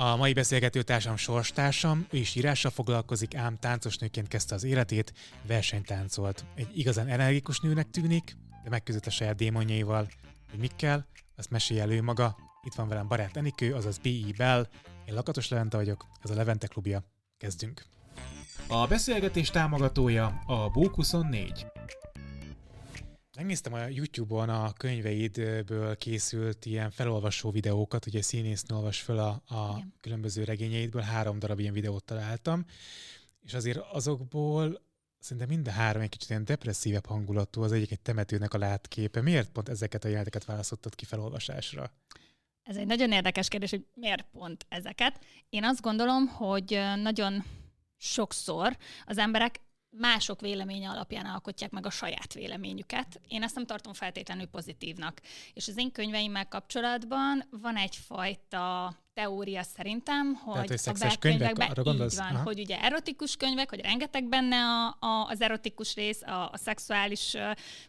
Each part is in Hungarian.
A mai beszélgetőtársam sorstársam, ő is írással foglalkozik, ám táncosnőként kezdte az életét, versenytáncolt. Egy igazán energikus nőnek tűnik, de megküzdött a saját démonjaival. Hogy mikkel, azt mesélj elő maga. Itt van velem barát Enikő, azaz B.I. Bell. Én Lakatos Levente vagyok, ez a Levente klubja. Kezdünk! A beszélgetés támogatója a Bók 24. Megnéztem a YouTube-on a könyveidből készült ilyen felolvasó videókat, ugye színésznő olvas föl a, a különböző regényeidből, három darab ilyen videót találtam, és azért azokból szerintem minden három egy kicsit ilyen depresszívebb hangulatú, az egyik egy temetőnek a látképe. Miért pont ezeket a jeleneteket választottad ki felolvasásra? Ez egy nagyon érdekes kérdés, hogy miért pont ezeket. Én azt gondolom, hogy nagyon sokszor az emberek mások véleménye alapján alkotják meg a saját véleményüket. Én ezt nem tartom feltétlenül pozitívnak. És az én könyveimmel kapcsolatban van egyfajta teória szerintem, hogy, Tehát, hogy a belkönyvekben így van, Aha. hogy ugye erotikus könyvek, hogy rengeteg benne a, a, az erotikus rész, a, a szexuális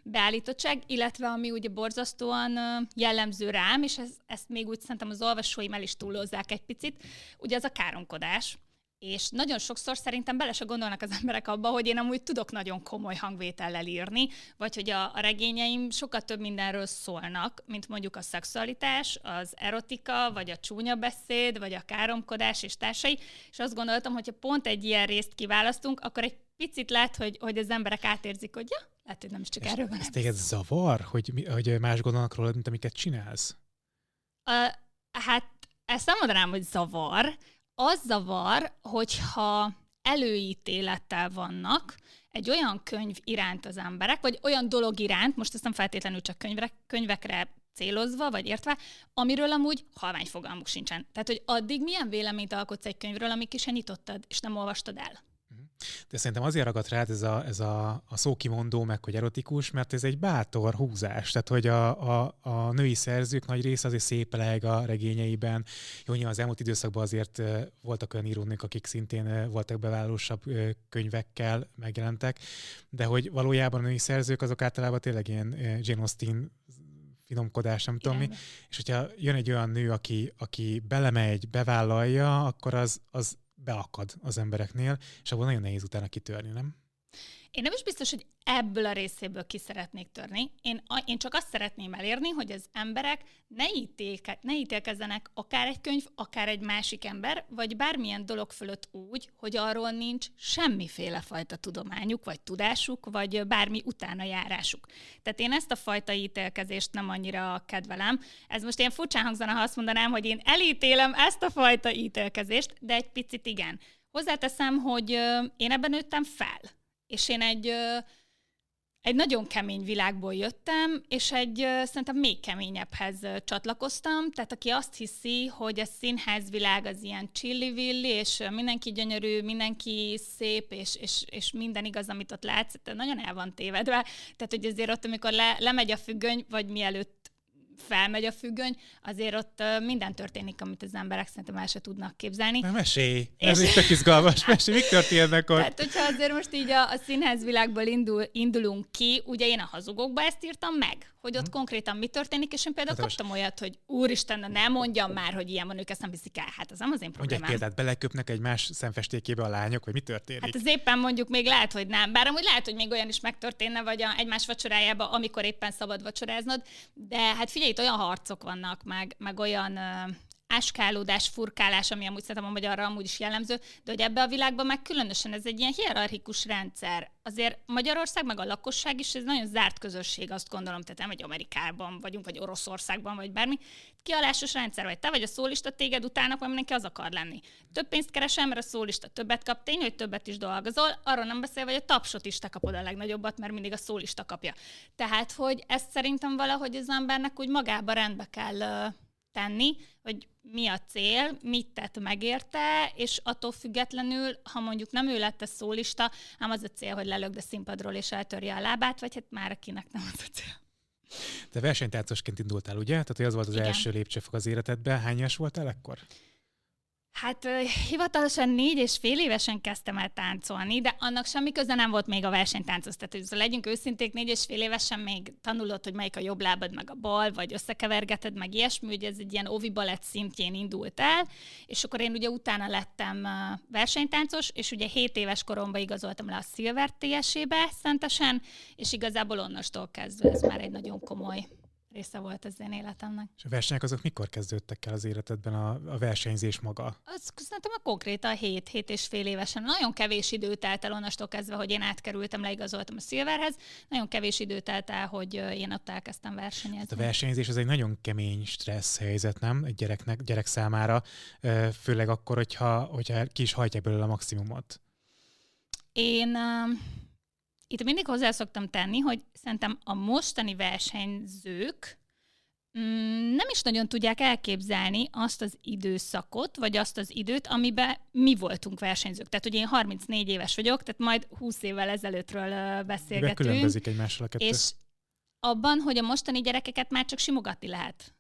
beállítottság, illetve ami ugye borzasztóan jellemző rám, és ez, ezt még úgy szerintem az olvasóim el is túlozzák egy picit, ugye az a káromkodás és nagyon sokszor szerintem bele se gondolnak az emberek abba, hogy én amúgy tudok nagyon komoly hangvétellel írni, vagy hogy a, a regényeim sokkal több mindenről szólnak, mint mondjuk a szexualitás, az erotika, vagy a csúnya beszéd, vagy a káromkodás és társai, és azt gondoltam, hogy ha pont egy ilyen részt kiválasztunk, akkor egy picit lehet, hogy, hogy az emberek átérzik, hogy ja, lehet, hogy nem is csak és erről van. Ez téged zavar, hogy, hogy más gondolnak rólad, mint amiket csinálsz? Uh, hát ezt nem mondanám, hogy zavar, az zavar, hogyha előítélettel vannak egy olyan könyv iránt az emberek, vagy olyan dolog iránt, most ezt nem feltétlenül csak könyvre, könyvekre célozva, vagy értve, amiről amúgy halvány fogalmuk sincsen. Tehát, hogy addig milyen véleményt alkotsz egy könyvről, amíg ki sem nyitottad, és nem olvastad el. De szerintem azért ragadt rád ez a, ez a, a szókimondó, meg hogy erotikus, mert ez egy bátor húzás. Tehát, hogy a, a, a női szerzők nagy része azért szépeleg a regényeiben. Jó, nyilván az elmúlt időszakban azért voltak olyan írónők, akik szintén voltak bevállalósabb könyvekkel megjelentek, de hogy valójában a női szerzők azok általában tényleg ilyen Jane Austen finomkodás, nem tudom mi. És hogyha jön egy olyan nő, aki, aki belemegy, bevállalja, akkor az, az beakad az embereknél, és abból nagyon nehéz utána kitörni, nem? Én nem is biztos, hogy ebből a részéből ki szeretnék törni. Én, én csak azt szeretném elérni, hogy az emberek ne, ítélke, ne ítélkezzenek akár egy könyv, akár egy másik ember, vagy bármilyen dolog fölött úgy, hogy arról nincs semmiféle fajta tudományuk, vagy tudásuk, vagy bármi utána járásuk. Tehát én ezt a fajta ítélkezést nem annyira kedvelem. Ez most ilyen furcsán hangzana, ha azt mondanám, hogy én elítélem ezt a fajta ítélkezést, de egy picit igen. Hozzáteszem, hogy én ebben nőttem fel és én egy, egy nagyon kemény világból jöttem, és egy szerintem még keményebbhez csatlakoztam. Tehát aki azt hiszi, hogy a színházvilág az ilyen csillivilli, és mindenki gyönyörű, mindenki szép, és, és, és minden igaz, amit ott látsz, nagyon el van tévedve. Tehát, hogy azért ott, amikor le, lemegy a függöny, vagy mielőtt felmegy a függöny, azért ott minden történik, amit az emberek szerintem el se tudnak képzelni. Na, mesélj! Ez is tök izgalmas. Mesélj, mik történnek ott? Tehát, hogyha azért most így a, a színházvilágból indul, indulunk ki, ugye én a hazugokba ezt írtam meg, hogy ott hmm. konkrétan mi történik, és én például hát kaptam olyat, hogy úristen, ne mondjam már, hogy ilyen van, ők ezt nem hiszik el. Hát az nem az én problémám. Mondj egy példát, beleköpnek egy más szemfestékébe a lányok, vagy mi történik? Hát az éppen mondjuk még lehet, hogy nem. Bár amúgy lehet, hogy még olyan is megtörténne, vagy a egymás vacsorájába, amikor éppen szabad vacsoráznod. De hát figyelj, itt olyan harcok vannak, meg, meg olyan áskálódás, furkálás, ami amúgy szerintem a magyarra amúgy is jellemző, de hogy ebbe a világban meg különösen ez egy ilyen hierarchikus rendszer. Azért Magyarország, meg a lakosság is, ez nagyon zárt közösség, azt gondolom, tehát nem egy Amerikában vagyunk, vagy Oroszországban, vagy bármi. Kialásos rendszer vagy. Te vagy a szólista, téged utána, mert mindenki az akar lenni. Több pénzt keresem, mert a szólista többet kap, tény, hogy többet is dolgozol, arról nem beszél, hogy a tapsot is te kapod a legnagyobbat, mert mindig a szólista kapja. Tehát, hogy ezt szerintem valahogy az embernek úgy magába rendbe kell tenni, hogy mi a cél, mit tett megérte, és attól függetlenül, ha mondjuk nem ő lett a szólista, ám az a cél, hogy lelögd a színpadról és eltörje a lábát, vagy hát már akinek nem az a cél. Te versenytáncosként indultál, ugye? Tehát hogy az volt az Igen. első lépcsőfok az életedben. Hány éves voltál ekkor? Hát hivatalosan négy és fél évesen kezdtem el táncolni, de annak semmi köze nem volt még a versenytánchoz. Tehát, hogy legyünk őszinték, négy és fél évesen még tanulod, hogy melyik a jobb lábad, meg a bal, vagy összekevergeted, meg ilyesmi, hogy ez egy ilyen ovi balett szintjén indult el, és akkor én ugye utána lettem versenytáncos, és ugye 7 éves koromban igazoltam le a Silver TS-ébe szentesen, és igazából onnastól kezdve ez már egy nagyon komoly része volt az én életemnek. És a versenyek azok mikor kezdődtek el az életedben, a, a versenyzés maga? Az szerintem a konkrétan 7 hét és fél évesen. Nagyon kevés idő telt el onnastól kezdve, hogy én átkerültem, leigazoltam a Silverhez. Nagyon kevés idő telt el, hogy én ott elkezdtem versenyezni. Hát a versenyzés az egy nagyon kemény stressz helyzet, nem? Egy gyereknek, gyerek számára, főleg akkor, hogyha, hogyha ki is hajtják belőle a maximumot. Én itt mindig hozzá szoktam tenni, hogy szerintem a mostani versenyzők mm, nem is nagyon tudják elképzelni azt az időszakot, vagy azt az időt, amiben mi voltunk versenyzők. Tehát, hogy én 34 éves vagyok, tehát majd 20 évvel ezelőttről beszélgetünk. Miben különbözik egymással a kettő? És abban, hogy a mostani gyerekeket már csak simogatni lehet.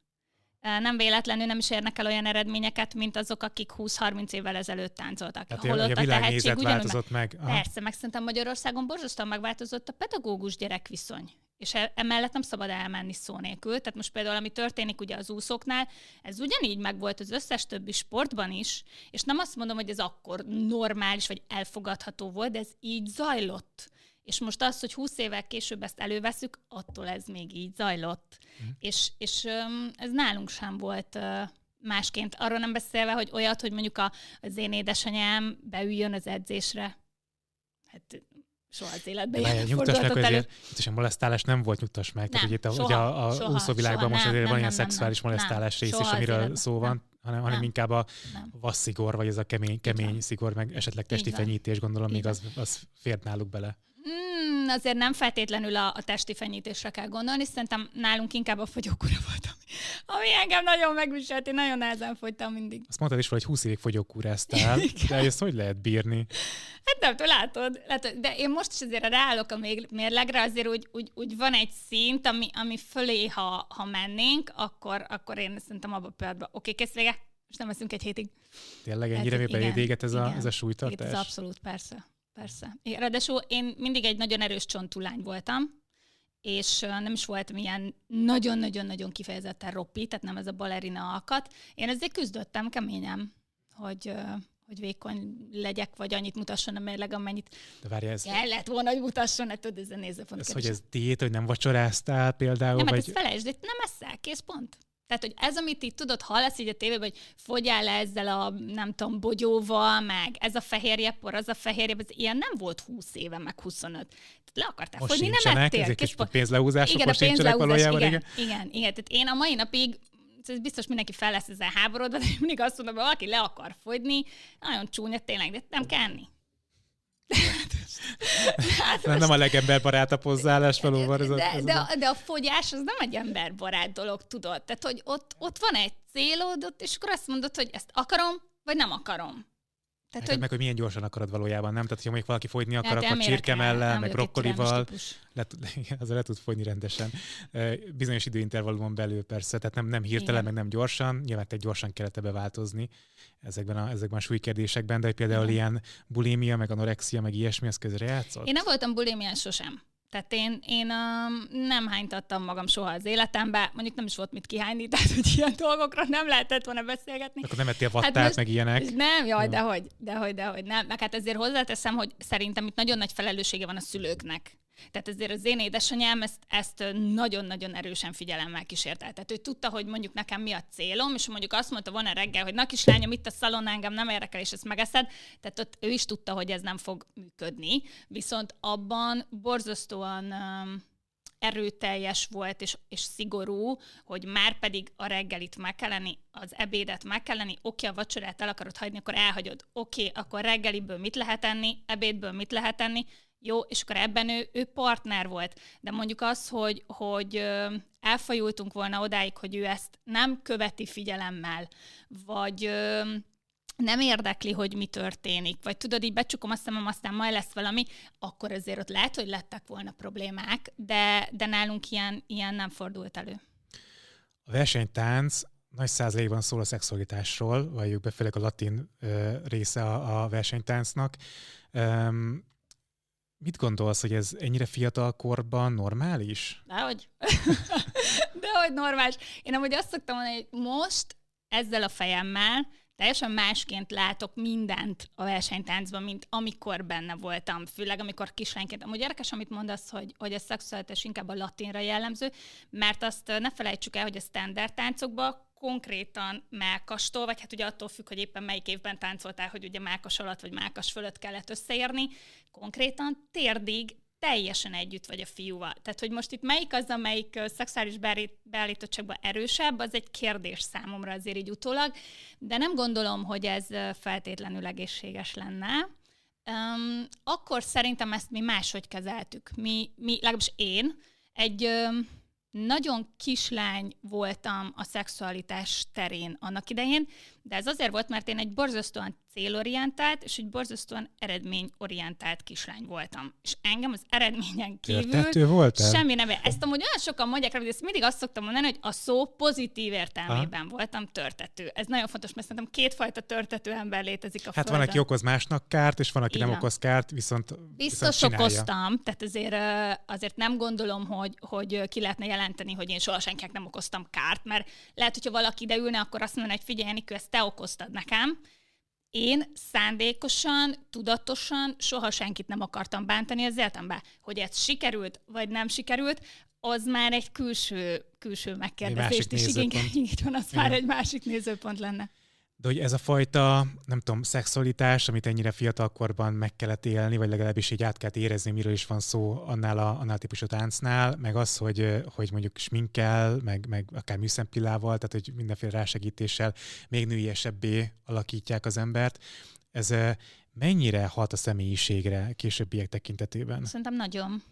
Nem véletlenül nem is érnek el olyan eredményeket, mint azok, akik 20-30 évvel ezelőtt táncoltak. Hát Holott a, a tehetség változott meg. Aha. Persze, meg szerintem Magyarországon borzasztóan megváltozott a pedagógus gyerekviszony. És e- emellett nem szabad elmenni szó nélkül. Tehát most például, ami történik ugye az úszóknál, ez ugyanígy megvolt az összes többi sportban is, és nem azt mondom, hogy ez akkor normális vagy elfogadható volt, de ez így zajlott. És most az, hogy 20 évvel később ezt előveszük, attól ez még így zajlott. Mm. És, és ez nálunk sem volt másként. Arról nem beszélve, hogy olyat, hogy mondjuk a, az én édesanyám beüljön az edzésre. Hát soha az életben ilyen nyugtass meg, hogy azért itt a molesztálás nem volt nyugtass meg. Nem, Tehát, ugye, soha, ugye a, a soha, úszóvilágban soha, most azért nem, van nem, ilyen nem, szexuális nem, molesztálás nem, rész is, amiről szó van, nem, hanem, hanem inkább a vasszigor, vagy ez a kemény, kemény szigor, meg esetleg testi fenyítés, gondolom, még az, az fért náluk bele. Azért nem feltétlenül a, a testi fenyítésre kell gondolni, szerintem nálunk inkább a fogyókúra volt, ami, ami engem nagyon megviselt, én nagyon nehezen fogytam mindig. Azt mondtad is, hogy 20 évig fogyókúráztál, de ezt hogy lehet bírni? Hát nem tudom, látod, látod, de én most is azért ráállok a mérlegre, azért úgy, úgy, úgy van egy szint, ami, ami fölé, ha, ha mennénk, akkor, akkor én szerintem abba a pillanatban, oké, okay, kész vége, és nem veszünk egy hétig. Tényleg ennyire mély véget ez, a, ez a súlytartás? Ez abszolút, persze. Persze. Ráadásul én mindig egy nagyon erős csonttulány voltam, és nem is voltam ilyen nagyon-nagyon-nagyon kifejezetten roppi, tehát nem ez a balerina alkat. Én ezért küzdöttem keményen, hogy, hogy vékony legyek, vagy annyit mutasson a mérleg, amennyit De várj, ez... kellett volna, hogy mutasson, hát tudod, ez a nézőpont. Ez, hogy ez diét, hogy nem vacsoráztál például? Nem, vagy... hát ezt felejtsd, nem eszel, kész pont. Tehát, hogy ez, amit itt tudod, hallasz így a tévében, hogy fogyál le ezzel a, nem tudom, bogyóval, meg ez a fehérje por, az a fehérje, ez ilyen nem volt 20 éve, meg 25. Tehát le akartál most fogyni, nem ettél. Ezek kis pénzleúzások igen, most pénzleúzás, valójában. Igen, igen, igen, igen. Tehát én a mai napig ez biztos mindenki fel lesz ezzel háborodva, de mindig azt mondom, hogy valaki le akar fogyni, nagyon csúnya tényleg, de nem kell enni. Hát most... Nem a legemberbarátabb hozzáállás valóban. Ez a, ez de, a... de a fogyás az nem egy emberbarát dolog, tudod? Tehát, hogy ott, ott van egy célod, és akkor azt mondod, hogy ezt akarom, vagy nem akarom. Tehát, hogy... meg, hogy milyen gyorsan akarod valójában, nem? Tehát, ha még valaki fogyni akar, hát, akkor csirkemellel, meg brokkolival, le, azzal le tud fogyni rendesen. Bizonyos időintervallumon belül persze, tehát nem, nem hirtelen, Igen. meg nem gyorsan, nyilván egy gyorsan kellett ebbe változni ezekben a, ezekben a súlykérdésekben, de például Igen. ilyen bulimia, meg anorexia, meg ilyesmi, az közre játszott? Én nem voltam bulimiás sosem. Tehát én, én um, nem hánytattam magam soha az életembe, mondjuk nem is volt mit kihányni, tehát hogy ilyen dolgokról nem lehetett volna beszélgetni. Akkor nem ettél vattát, hát most, meg ilyenek? Nem, jaj, dehogy, dehogy, dehogy nem. Meg hát ezért hozzáteszem, hogy szerintem itt nagyon nagy felelőssége van a szülőknek. Tehát ezért az én édesanyám ezt, ezt nagyon-nagyon erősen figyelemmel kísérte. Tehát ő tudta, hogy mondjuk nekem mi a célom, és mondjuk azt mondta volna reggel, hogy na kislányom, itt a szalon engem nem érdekel, és ezt megeszed. Tehát ott ő is tudta, hogy ez nem fog működni. Viszont abban borzasztóan erőteljes volt és, és szigorú, hogy már pedig a reggelit meg kell lenni, az ebédet meg kell lenni, oké, a vacsorát el akarod hagyni, akkor elhagyod. Oké, akkor reggeliből mit lehet enni, ebédből mit lehet enni, jó, és akkor ebben ő, ő partner volt. De mondjuk az, hogy, hogy elfajultunk volna odáig, hogy ő ezt nem követi figyelemmel, vagy nem érdekli, hogy mi történik, vagy tudod, így becsukom a szemem, aztán majd lesz valami, akkor azért ott lehet, hogy lettek volna problémák, de, de nálunk ilyen, ilyen nem fordult elő. A versenytánc nagy százalékban szól a szexualitásról, vagy be főleg a latin ö, része a, a versenytáncnak. Um, mit gondolsz, hogy ez ennyire fiatal korban normális? Dehogy. Dehogy normális. Én amúgy azt szoktam mondani, hogy most ezzel a fejemmel teljesen másként látok mindent a versenytáncban, mint amikor benne voltam, főleg amikor kislányként. Amúgy érdekes, amit mondasz, hogy, hogy a szexualitás inkább a latinra jellemző, mert azt ne felejtsük el, hogy a standard táncokban konkrétan mákastól, vagy hát ugye attól függ, hogy éppen melyik évben táncoltál, hogy ugye mákas alatt vagy mákas fölött kellett összeérni, konkrétan térdig teljesen együtt vagy a fiúval. Tehát, hogy most itt melyik az, amelyik szexuális beállítottságban erősebb, az egy kérdés számomra azért így utólag, de nem gondolom, hogy ez feltétlenül egészséges lenne. Um, akkor szerintem ezt mi máshogy kezeltük. Mi, mi legalábbis én, egy um, nagyon kislány voltam a szexualitás terén annak idején, de ez azért volt, mert én egy borzasztóan célorientált és egy borzasztóan eredményorientált kislány voltam. És engem az eredményen kívül voltál? semmi nem. Ezt amúgy olyan sokan mondják, hogy ezt mindig azt szoktam mondani, hogy a szó pozitív értelmében Aha. voltam törtető. Ez nagyon fontos, mert szerintem kétfajta törtető ember létezik a Hát Földön. van, aki okoz másnak kárt, és van, aki Igen. nem okoz kárt, viszont Biztos viszont okoztam, tehát azért, azért nem gondolom, hogy, hogy ki lehetne jelenteni, hogy én soha senkinek nem okoztam kárt, mert lehet, hogyha valaki ide ülne, akkor azt mondaná, hogy figyelj, Enikő, ezt te okoztad nekem, én szándékosan, tudatosan soha senkit nem akartam bántani az életembe. Hogy ez sikerült, vagy nem sikerült, az már egy külső, külső megkérdezést is igényel. Így van, az Igen. már egy másik nézőpont lenne. De hogy ez a fajta, nem tudom, szexualitás, amit ennyire fiatalkorban meg kellett élni, vagy legalábbis így át kellett érezni, miről is van szó annál a annál típusú táncnál, meg az, hogy, hogy mondjuk sminkkel, meg, meg akár műszempillával, tehát hogy mindenféle rásegítéssel még nőiesebbé alakítják az embert. Ez mennyire hat a személyiségre későbbiek tekintetében? Szerintem nagyon.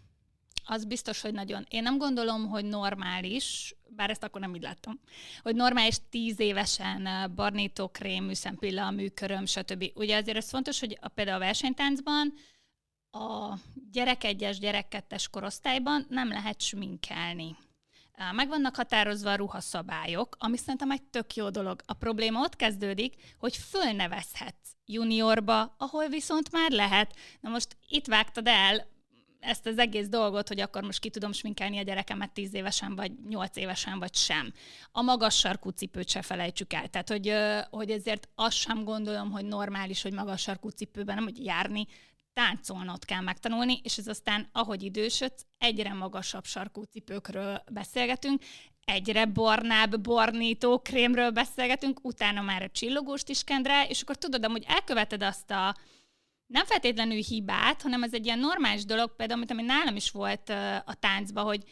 Az biztos, hogy nagyon. Én nem gondolom, hogy normális, bár ezt akkor nem így láttam, hogy normális tíz évesen barnítókrém, műszempilla, műköröm, stb. Ugye azért ez fontos, hogy a, például a versenytáncban a gyerek egyes, gyerek kettes korosztályban nem lehet sminkelni. Meg vannak határozva a ruhaszabályok, ami szerintem egy tök jó dolog. A probléma ott kezdődik, hogy fölnevezhetsz juniorba, ahol viszont már lehet. Na most itt vágtad el ezt az egész dolgot, hogy akkor most ki tudom sminkelni a gyerekemet 10 évesen, vagy 8 évesen, vagy sem. A magas sarkú cipőt se felejtsük el. Tehát, hogy, hogy ezért azt sem gondolom, hogy normális, hogy magas sarkú cipőben nem, hogy járni, táncolnod kell megtanulni, és ez aztán, ahogy idősödsz, egyre magasabb sarkú cipőkről beszélgetünk, egyre barnább bornító krémről beszélgetünk, utána már a csillogóst is kend és akkor tudod, hogy elköveted azt a nem feltétlenül hibát, hanem ez egy ilyen normális dolog, például, amit ami nálam is volt a táncban, hogy,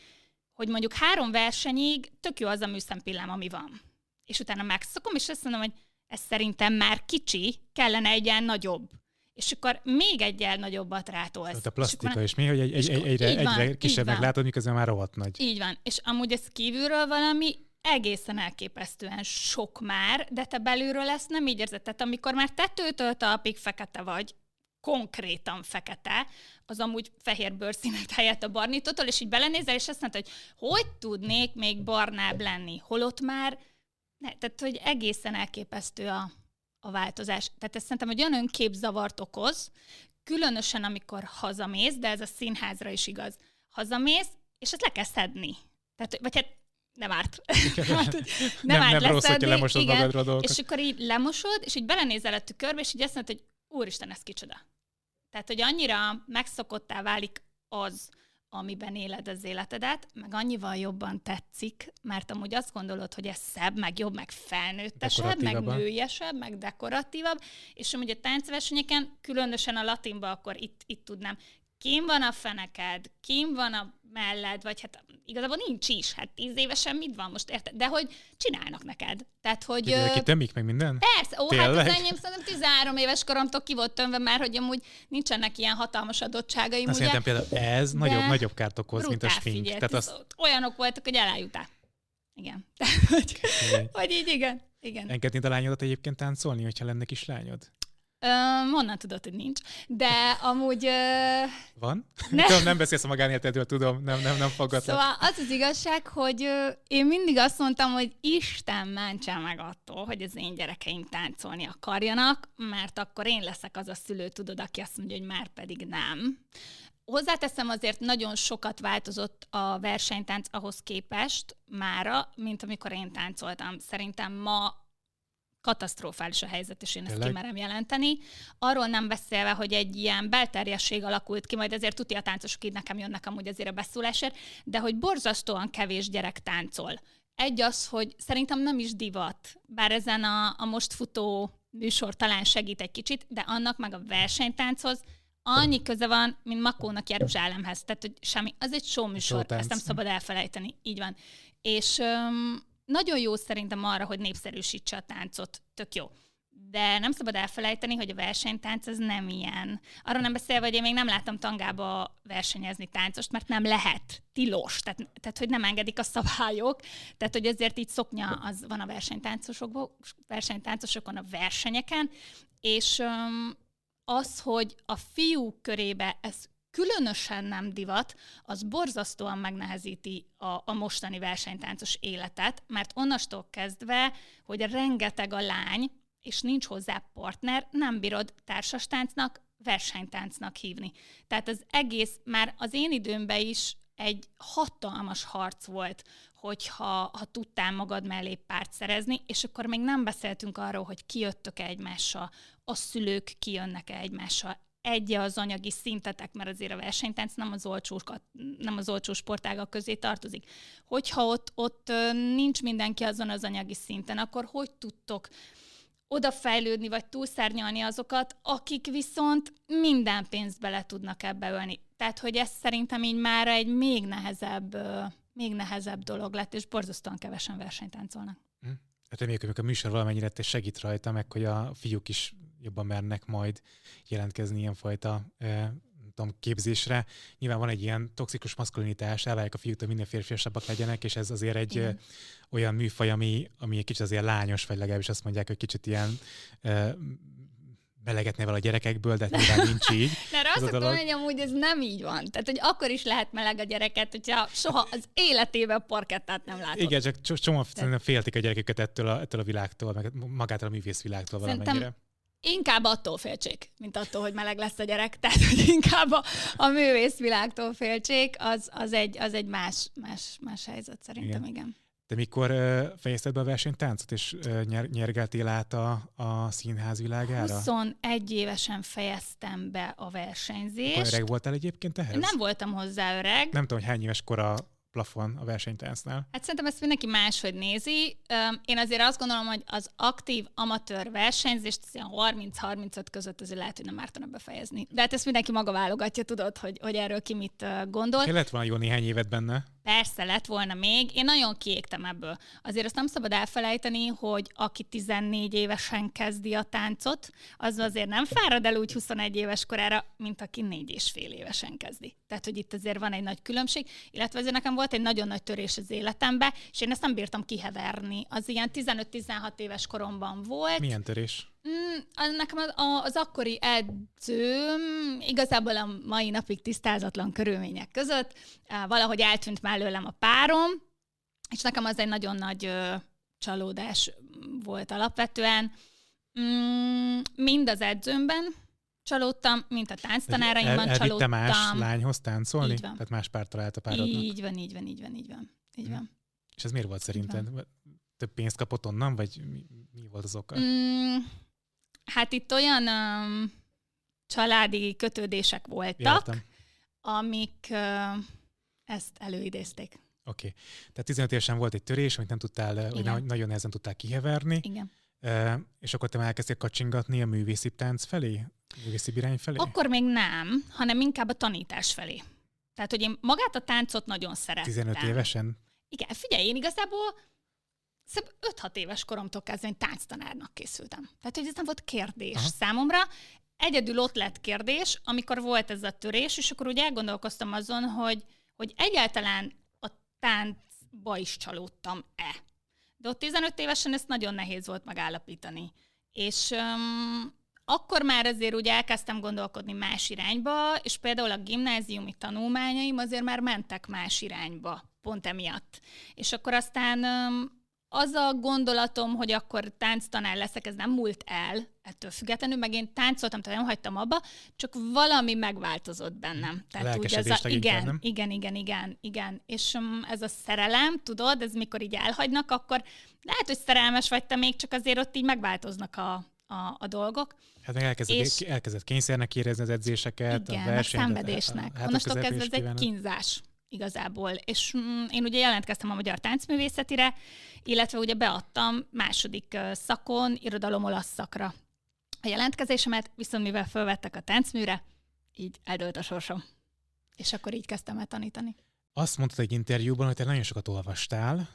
hogy mondjuk három versenyig tök jó az a műszempillám, ami van. És utána megszokom, és azt mondom, hogy ez szerintem már kicsi, kellene egy ilyen nagyobb. És akkor még egy ilyen nagyobbat rátolsz. Tehát a plastika akkor, is mi, hogy egy, egy, egy, egyre, van, egyre kisebbnek látod, miközben már rohadt nagy. Így van. És amúgy ez kívülről valami egészen elképesztően sok már, de te belülről ezt nem így érzed. Tehát amikor már tetőtől talpig fekete vagy, konkrétan fekete, az amúgy fehér bőrszínet helyett a barnítótól, és így belenézel, és azt mondta, hogy hogy tudnék még barnább lenni, holott már, ne, tehát hogy egészen elképesztő a, a változás. Tehát ezt szerintem, hogy olyan önképzavart okoz, különösen amikor hazamész, de ez a színházra is igaz. Hazamész, és ezt le kell szedni. Tehát, vagy hát nem árt. hát, nem, nem árt nem rossz, hogyha lemosod igen, magadra a dolgokat. És akkor így lemosod, és így belenézel a tükörbe, és így azt mondod, hogy úristen, ez kicsoda. Tehát, hogy annyira megszokottá válik az, amiben éled az életedet, meg annyival jobban tetszik, mert amúgy azt gondolod, hogy ez szebb, meg jobb, meg felnőttesebb, meg nőiesebb, meg dekoratívabb, és amúgy a táncversenyeken, különösen a latinban, akkor itt, itt tudnám, kim van a feneked, kim van a melled, vagy hát igazából nincs is, hát tíz évesen mit van most, érted? De hogy csinálnak neked. Tehát, hogy... Ki tömik meg minden? Persze, ó, Tényleg? hát az enyém szerintem 13 éves koromtól ki volt tömve már, hogy amúgy nincsenek ilyen hatalmas adottságaim, Azt ugye? például ez nagyobb, nagyobb kárt okoz, mint a smink. Tehát az... Olyanok voltak, hogy elájutál. Igen. hogy, hogy így igen. igen. Engednéd a lányodat egyébként táncolni, hogyha lenne kislányod? Uh, onnan tudod, hogy nincs. De amúgy... Uh, Van? Ne. tudom, nem beszélsz a magánéletedről, tudom, nem, nem, nem fogadlak. Szóval az az igazság, hogy uh, én mindig azt mondtam, hogy Isten mentsen meg attól, hogy az én gyerekeim táncolni akarjanak, mert akkor én leszek az a szülő, tudod, aki azt mondja, hogy már pedig nem. Hozzáteszem azért nagyon sokat változott a versenytánc ahhoz képest mára, mint amikor én táncoltam. Szerintem ma katasztrofális a helyzet, és én ezt Tényleg? kimerem jelenteni. Arról nem beszélve, hogy egy ilyen belterjesség alakult ki, majd ezért tuti a táncosok így nekem jönnek amúgy azért a beszólásért, de hogy borzasztóan kevés gyerek táncol. Egy az, hogy szerintem nem is divat, bár ezen a, a most futó műsor talán segít egy kicsit, de annak meg a versenytánchoz annyi köze van, mint Makónak Jeruzsálemhez. Tehát, hogy semmi, az egy show műsor, ezt nem szabad elfelejteni. Így van. És um, nagyon jó szerintem arra, hogy népszerűsítse a táncot. Tök jó. De nem szabad elfelejteni, hogy a versenytánc az nem ilyen. Arról nem beszélve, hogy én még nem láttam tangába versenyezni táncost, mert nem lehet. Tilos. Tehát, tehát hogy nem engedik a szabályok. Tehát, hogy azért így szoknya az van a versenytáncosokon a versenyeken, és um, az, hogy a fiúk körébe ez különösen nem divat, az borzasztóan megnehezíti a, a mostani versenytáncos életet, mert onnastól kezdve, hogy rengeteg a lány, és nincs hozzá partner, nem bírod társastáncnak, versenytáncnak hívni. Tehát az egész már az én időmben is egy hatalmas harc volt, hogyha ha tudtál magad mellé párt szerezni, és akkor még nem beszéltünk arról, hogy kijöttök-e egymással, a szülők kijönnek-e egymással, egy az anyagi szintetek, mert azért a versenytánc nem az olcsó, nem az olcsó sportágak közé tartozik. Hogyha ott, ott nincs mindenki azon az anyagi szinten, akkor hogy tudtok odafejlődni, vagy túlszárnyalni azokat, akik viszont minden pénzt bele tudnak ebbe ölni. Tehát, hogy ez szerintem így már egy még nehezebb, még nehezebb dolog lett, és borzasztóan kevesen versenytáncolnak. Hm. Hát reméljük, hogy a műsor valamennyire segít rajta, meg hogy a fiúk is jobban mernek majd jelentkezni ilyenfajta tudom, képzésre. Nyilván van egy ilyen toxikus maszkulinitás, elvárják a fiúktól minden férfiasabbak legyenek, és ez azért egy Igen. olyan műfaj, ami, ami egy kicsit azért lányos, vagy legalábbis azt mondják, hogy kicsit ilyen e, melegetne vala a gyerekekből, de nyilván nincs így. De azt akarom, hogy amúgy ez nem így van. Tehát, hogy akkor is lehet meleg a gyereket, hogyha soha az életében parkettát nem látott. Igen, csak csomó Tehát... féltik a gyerekeket ettől a, ettől a világtól, meg magától a művészvilágtól valamennyire. Szerintem Inkább attól féltsék, mint attól, hogy meleg lesz a gyerek. Tehát, hogy inkább a, a művészvilágtól féltsék, az, az, egy, az egy más, más, más helyzet szerintem, igen. igen. De mikor uh, fejezted be a versenytáncot, és uh, nyer, nyergeltél át a, a színház világára? 21 évesen fejeztem be a versenyzést. Akkor öreg voltál egyébként ehhez? Nem voltam hozzá öreg. Nem tudom, hogy hány éves kora plafon a versenytáncnál? Hát szerintem ezt mindenki máshogy nézi. Én azért azt gondolom, hogy az aktív amatőr versenyzést 30-35 között azért lehet, hogy nem ártana befejezni. De hát ezt mindenki maga válogatja, tudod, hogy, hogy erről ki mit gondol. Kellett volna jó néhány évet benne. Persze, lett volna még. Én nagyon kiégtem ebből. Azért azt nem szabad elfelejteni, hogy aki 14 évesen kezdi a táncot, az azért nem fárad el úgy 21 éves korára, mint aki 4 és fél évesen kezdi. Tehát, hogy itt azért van egy nagy különbség, illetve azért nekem volt egy nagyon nagy törés az életembe, és én ezt nem bírtam kiheverni. Az ilyen 15-16 éves koromban volt. Milyen törés? Mm, nekem az, az akkori edzőm igazából a mai napig tisztázatlan körülmények között valahogy eltűnt mellőlem a párom, és nekem az egy nagyon nagy ö, csalódás volt alapvetően. Mm, mind az edzőmben csalódtam, mint a tánctanáraimban el, csalódtam. más lányhoz táncolni? Így van. Tehát más párt talált a párodnak? Így van, így van, így van, így van. Így van. És ez miért volt szerinted? Több pénzt kapott onnan, vagy mi, mi volt az oka? Mm, Hát itt olyan um, családi kötődések voltak, Értem. amik uh, ezt előidézték. Oké. Okay. Tehát 15 évesen volt egy törés, amit nem tudtál, Igen. vagy nagyon nehezen tudtál kiheverni. Igen. Uh, és akkor te már elkezdtél kacsingatni a művészi tánc felé? Művészi irány felé? Akkor még nem, hanem inkább a tanítás felé. Tehát, hogy én magát a táncot nagyon szerettem. 15 évesen? Igen, figyelj, én igazából 5-6 éves koromtól kezdve én tánctanárnak készültem. Tehát, hogy ez nem volt kérdés Aha. számomra. Egyedül ott lett kérdés, amikor volt ez a törés, és akkor úgy elgondolkoztam azon, hogy, hogy egyáltalán a táncba is csalódtam-e. De ott 15 évesen ezt nagyon nehéz volt megállapítani. És um, akkor már azért úgy elkezdtem gondolkodni más irányba, és például a gimnáziumi tanulmányaim azért már mentek más irányba, pont emiatt. És akkor aztán az a gondolatom, hogy akkor tánctanár leszek, ez nem múlt el ettől függetlenül, meg én táncoltam, tehát nem hagytam abba, csak valami megváltozott bennem. Tehát úgy ez a, igen, nem? igen, igen, igen, igen. És um, ez a szerelem, tudod, ez mikor így elhagynak, akkor lehet, hogy szerelmes vagy te még, csak azért ott így megváltoznak a, a, a dolgok. Hát meg elkezdett, és, elkezdett kényszernek érezni az edzéseket, igen, a versenyt. szenvedésnek. Hát Onnastól kezdve ez egy kínzás igazából. És mm, én ugye jelentkeztem a Magyar Táncművészetire, illetve ugye beadtam második szakon irodalom olasz szakra a jelentkezésemet, viszont mivel felvettek a táncműre, így eldőlt a sorsom. És akkor így kezdtem el tanítani. Azt mondtad egy interjúban, hogy te nagyon sokat olvastál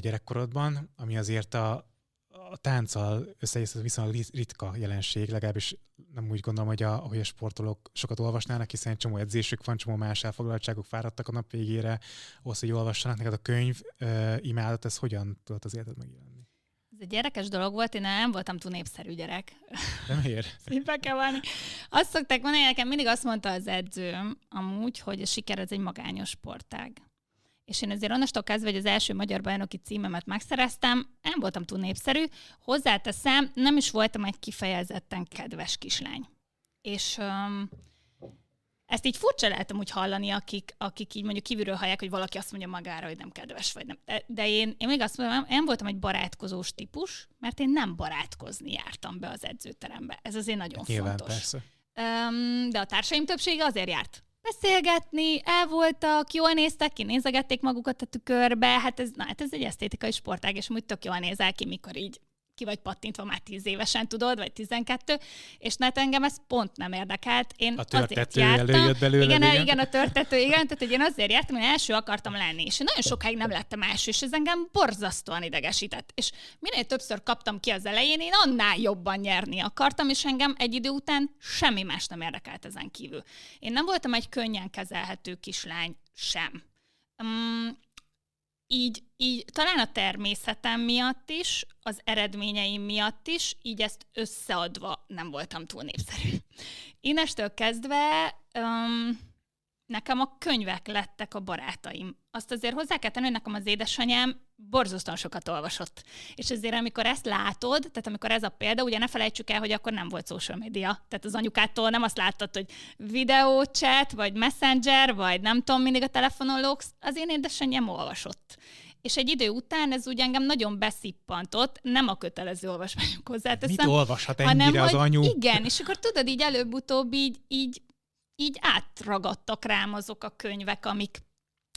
gyerekkorodban, ami azért a, a tánccal összeegyeztető viszonylag ritka jelenség, legalábbis nem úgy gondolom, hogy a, hogy a sportolók sokat olvasnának, hiszen csomó edzésük van, csomó más elfoglaltságuk, fáradtak a nap végére, ahhoz, hogy olvassanak. Neked a könyv uh, imádat, ez hogyan tudott az életed megjelenni? Ez egy gyerekes dolog volt, én nem voltam túl népszerű gyerek. Nem ér. Szépen kell válni. Azt szokták mondani, nekem mindig azt mondta az edzőm amúgy, hogy a siker az egy magányos sportág és én azért onnastól kezdve, hogy az első magyar bajnoki címemet megszereztem, nem voltam túl népszerű, hozzáteszem, nem is voltam egy kifejezetten kedves kislány. És um, ezt így furcsa lehetem úgy hallani, akik, akik így mondjuk kívülről hallják, hogy valaki azt mondja magára, hogy nem kedves vagy nem. De, de én, én még azt mondom, én voltam egy barátkozós típus, mert én nem barátkozni jártam be az edzőterembe. Ez azért nagyon Nyilván, fontos. persze. Um, de a társaim többsége azért járt beszélgetni, el voltak, jól néztek ki, nézegették magukat a tükörbe, hát ez, na, hát ez egy esztétikai sportág, és úgy tök jól nézel ki, mikor így ki vagy pattintva már tíz évesen, tudod, vagy tizenkettő, és net engem ez pont nem érdekelt. Én a törtető előjött belőle. Igen, igen, igen, a törtető, igen, tehát hogy én azért jártam, hogy első akartam lenni, és én nagyon sokáig nem lettem első, és ez engem borzasztóan idegesített. És minél többször kaptam ki az elején, én annál jobban nyerni akartam, és engem egy idő után semmi más nem érdekelt ezen kívül. Én nem voltam egy könnyen kezelhető kislány sem. Um, így, így talán a természetem miatt is, az eredményeim miatt is, így ezt összeadva nem voltam túl népszerű. Innestől kezdve um, nekem a könyvek lettek a barátaim. Azt azért hozzá kell tenni, hogy nekem az édesanyám borzasztóan sokat olvasott. És ezért, amikor ezt látod, tehát amikor ez a példa, ugye ne felejtsük el, hogy akkor nem volt social media. Tehát az anyukától nem azt láttad, hogy videóchat, vagy messenger, vagy nem tudom, mindig a telefonon lóksz. Az én édesanyám olvasott. És egy idő után ez úgy engem nagyon beszippantott, nem a kötelező olvasmányok hozzáteszem. Mit olvashat ennyire hanem, az anyu? Igen, és akkor tudod, így előbb-utóbb így, így így átragadtak rám azok a könyvek, amik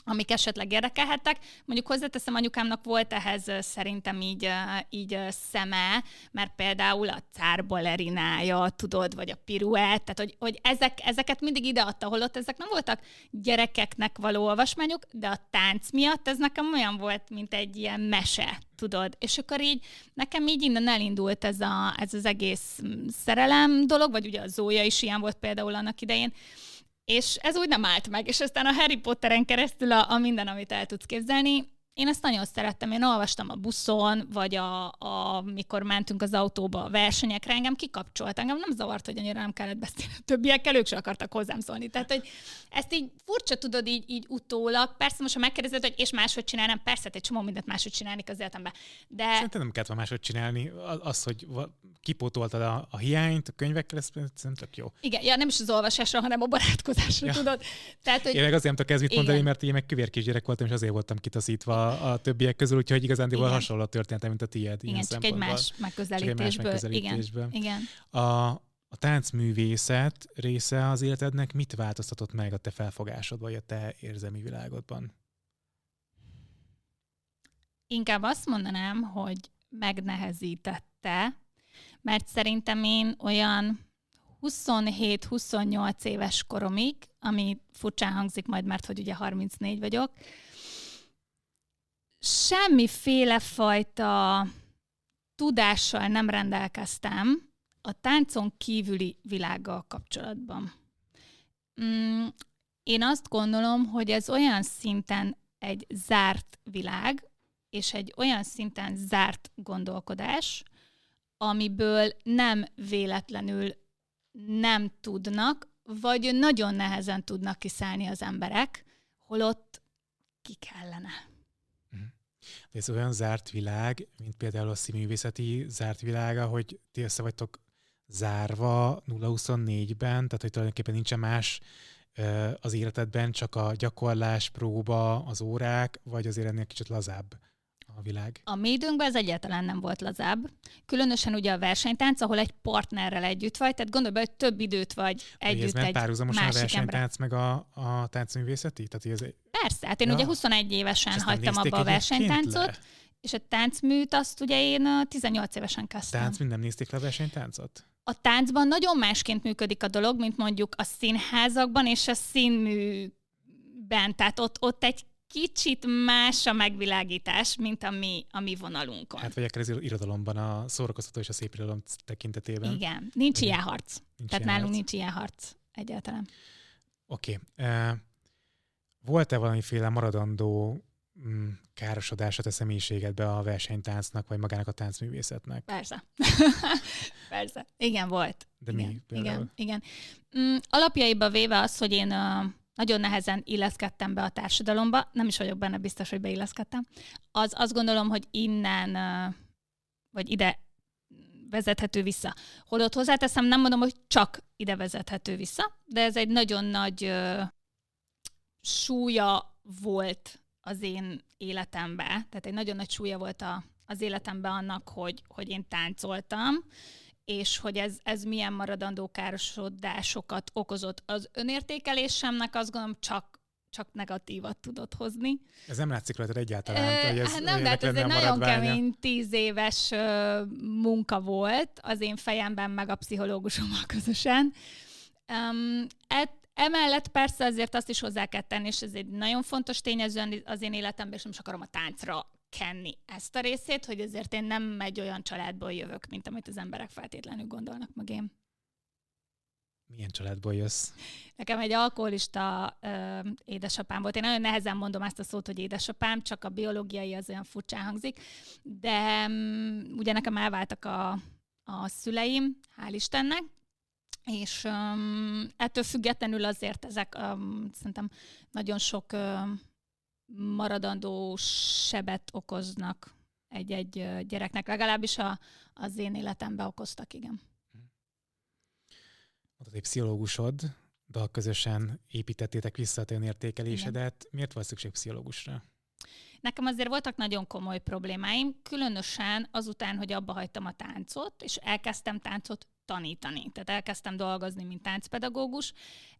amik esetleg érdekelhettek. Mondjuk hozzáteszem, anyukámnak volt ehhez szerintem így, így szeme, mert például a cár balerinája, tudod, vagy a piruett, tehát hogy, hogy ezek, ezeket mindig ideadta, holott ezek nem voltak gyerekeknek való olvasmányok, de a tánc miatt ez nekem olyan volt, mint egy ilyen mese, tudod. És akkor így nekem így innen elindult ez, a, ez az egész szerelem dolog, vagy ugye a Zója is ilyen volt például annak idején, és ez úgy nem állt meg, és aztán a Harry Potteren keresztül a, a minden, amit el tudsz képzelni, én ezt nagyon szerettem. Én olvastam a buszon, vagy a, a, mikor mentünk az autóba a versenyekre, engem kikapcsolt. Engem nem zavart, hogy annyira nem kellett beszélni. A többiekkel ők sem akartak hozzám szólni. Tehát, hogy ezt így furcsa tudod így, így utólag. Persze most, ha megkérdezed, hogy és máshogy csinálnám, persze, egy csomó mindent máshogy csinálni az életemben. De... Szerintem nem kellett máshogy csinálni. Az, hogy kipótoltad a, a hiányt a könyvekkel, ez szerintem tök jó. Igen, ja, nem is az olvasásra, hanem a barátkozásra, ja. tudod. Tehát, hogy... Én meg azért nem tudok kezdeni mondani, mert én meg kövér kisgyerek voltam, és azért voltam kitaszítva a, többiek közül, úgyhogy igazán hasonló a történet, mint a tiéd. Igen, csak egy más megközelítésből. Csak egy más megközelítésből. Igen, igen. A, a táncművészet része az életednek mit változtatott meg a te felfogásodban, vagy a te érzelmi világodban? Inkább azt mondanám, hogy megnehezítette, mert szerintem én olyan 27-28 éves koromig, ami furcsán hangzik majd, mert hogy ugye 34 vagyok, semmiféle fajta tudással nem rendelkeztem a táncon kívüli világgal kapcsolatban. Mm, én azt gondolom, hogy ez olyan szinten egy zárt világ, és egy olyan szinten zárt gondolkodás, amiből nem véletlenül nem tudnak, vagy nagyon nehezen tudnak kiszállni az emberek, holott ki kellene. De ez olyan zárt világ, mint például a színművészeti zárt világa, hogy ti össze vagytok zárva 0-24-ben, tehát hogy tulajdonképpen nincsen más az életedben, csak a gyakorlás, próba, az órák, vagy azért ennél kicsit lazább a világ? A mi időnkben ez egyáltalán nem volt lazább. Különösen ugye a versenytánc, ahol egy partnerrel együtt vagy, tehát gondolj be, hogy több időt vagy együtt ez egy párhuzamosan a versenytánc meg a, a táncművészeti? Tehát ez... Persze, hát én ja. ugye 21 évesen hagytam abba a versenytáncot, le? és a táncműt azt ugye én 18 évesen kezdtem. Tánc, nem nézték le a versenytáncot? A táncban nagyon másként működik a dolog, mint mondjuk a színházakban és a színműben. Tehát ott, ott egy kicsit más a megvilágítás, mint a mi, a mi vonalunkon. Hát vagy akár az irodalomban, a szórakoztató és a szép irodalom tekintetében. Igen, nincs Igen. ilyen harc. Nincs Tehát ilyen nálunk harc. nincs ilyen harc egyáltalán. Oké. Okay. Uh, volt-e valamiféle maradandó mm, károsodás a személyiségedbe a versenytáncnak, vagy magának a táncművészetnek? Persze. Persze. Igen, volt. De igen, mi például? Igen, igen. Mm, alapjaiba véve az, hogy én uh, nagyon nehezen illeszkedtem be a társadalomba, nem is vagyok benne biztos, hogy beilleszkedtem, az azt gondolom, hogy innen, vagy ide vezethető vissza. Holott hozzáteszem, nem mondom, hogy csak ide vezethető vissza, de ez egy nagyon nagy súlya volt az én életemben, tehát egy nagyon nagy súlya volt a, az életemben annak, hogy, hogy én táncoltam, és hogy ez, ez milyen maradandó károsodásokat okozott. Az önértékelésemnek azt gondolom csak csak negatívat tudott hozni. Ez nem látszik rajta egyáltalán. hogy ez, hát nem, de hát ez egy nagyon kemény tíz éves uh, munka volt az én fejemben, meg a pszichológusommal közösen. Um, et, emellett persze azért azt is hozzá kell tenni, és ez egy nagyon fontos tényező az én életemben, és nem is akarom a táncra kenni ezt a részét, hogy azért én nem egy olyan családból jövök, mint amit az emberek feltétlenül gondolnak meg én. Milyen családból jössz? Nekem egy alkoholista ö, édesapám volt. Én nagyon nehezen mondom ezt a szót, hogy édesapám, csak a biológiai az olyan furcsán hangzik. De um, ugye nekem elváltak a, a szüleim, hál' Istennek, és um, ettől függetlenül azért ezek um, szerintem nagyon sok um, maradandó sebet okoznak egy-egy gyereknek, legalábbis a, az én életemben okoztak, igen. Mondtad, egy pszichológusod, de közösen építettétek vissza a te önértékelésedet. Igen. Miért volt szükség pszichológusra? Nekem azért voltak nagyon komoly problémáim, különösen azután, hogy abba hagytam a táncot, és elkezdtem táncot tanítani. Tehát elkezdtem dolgozni, mint táncpedagógus,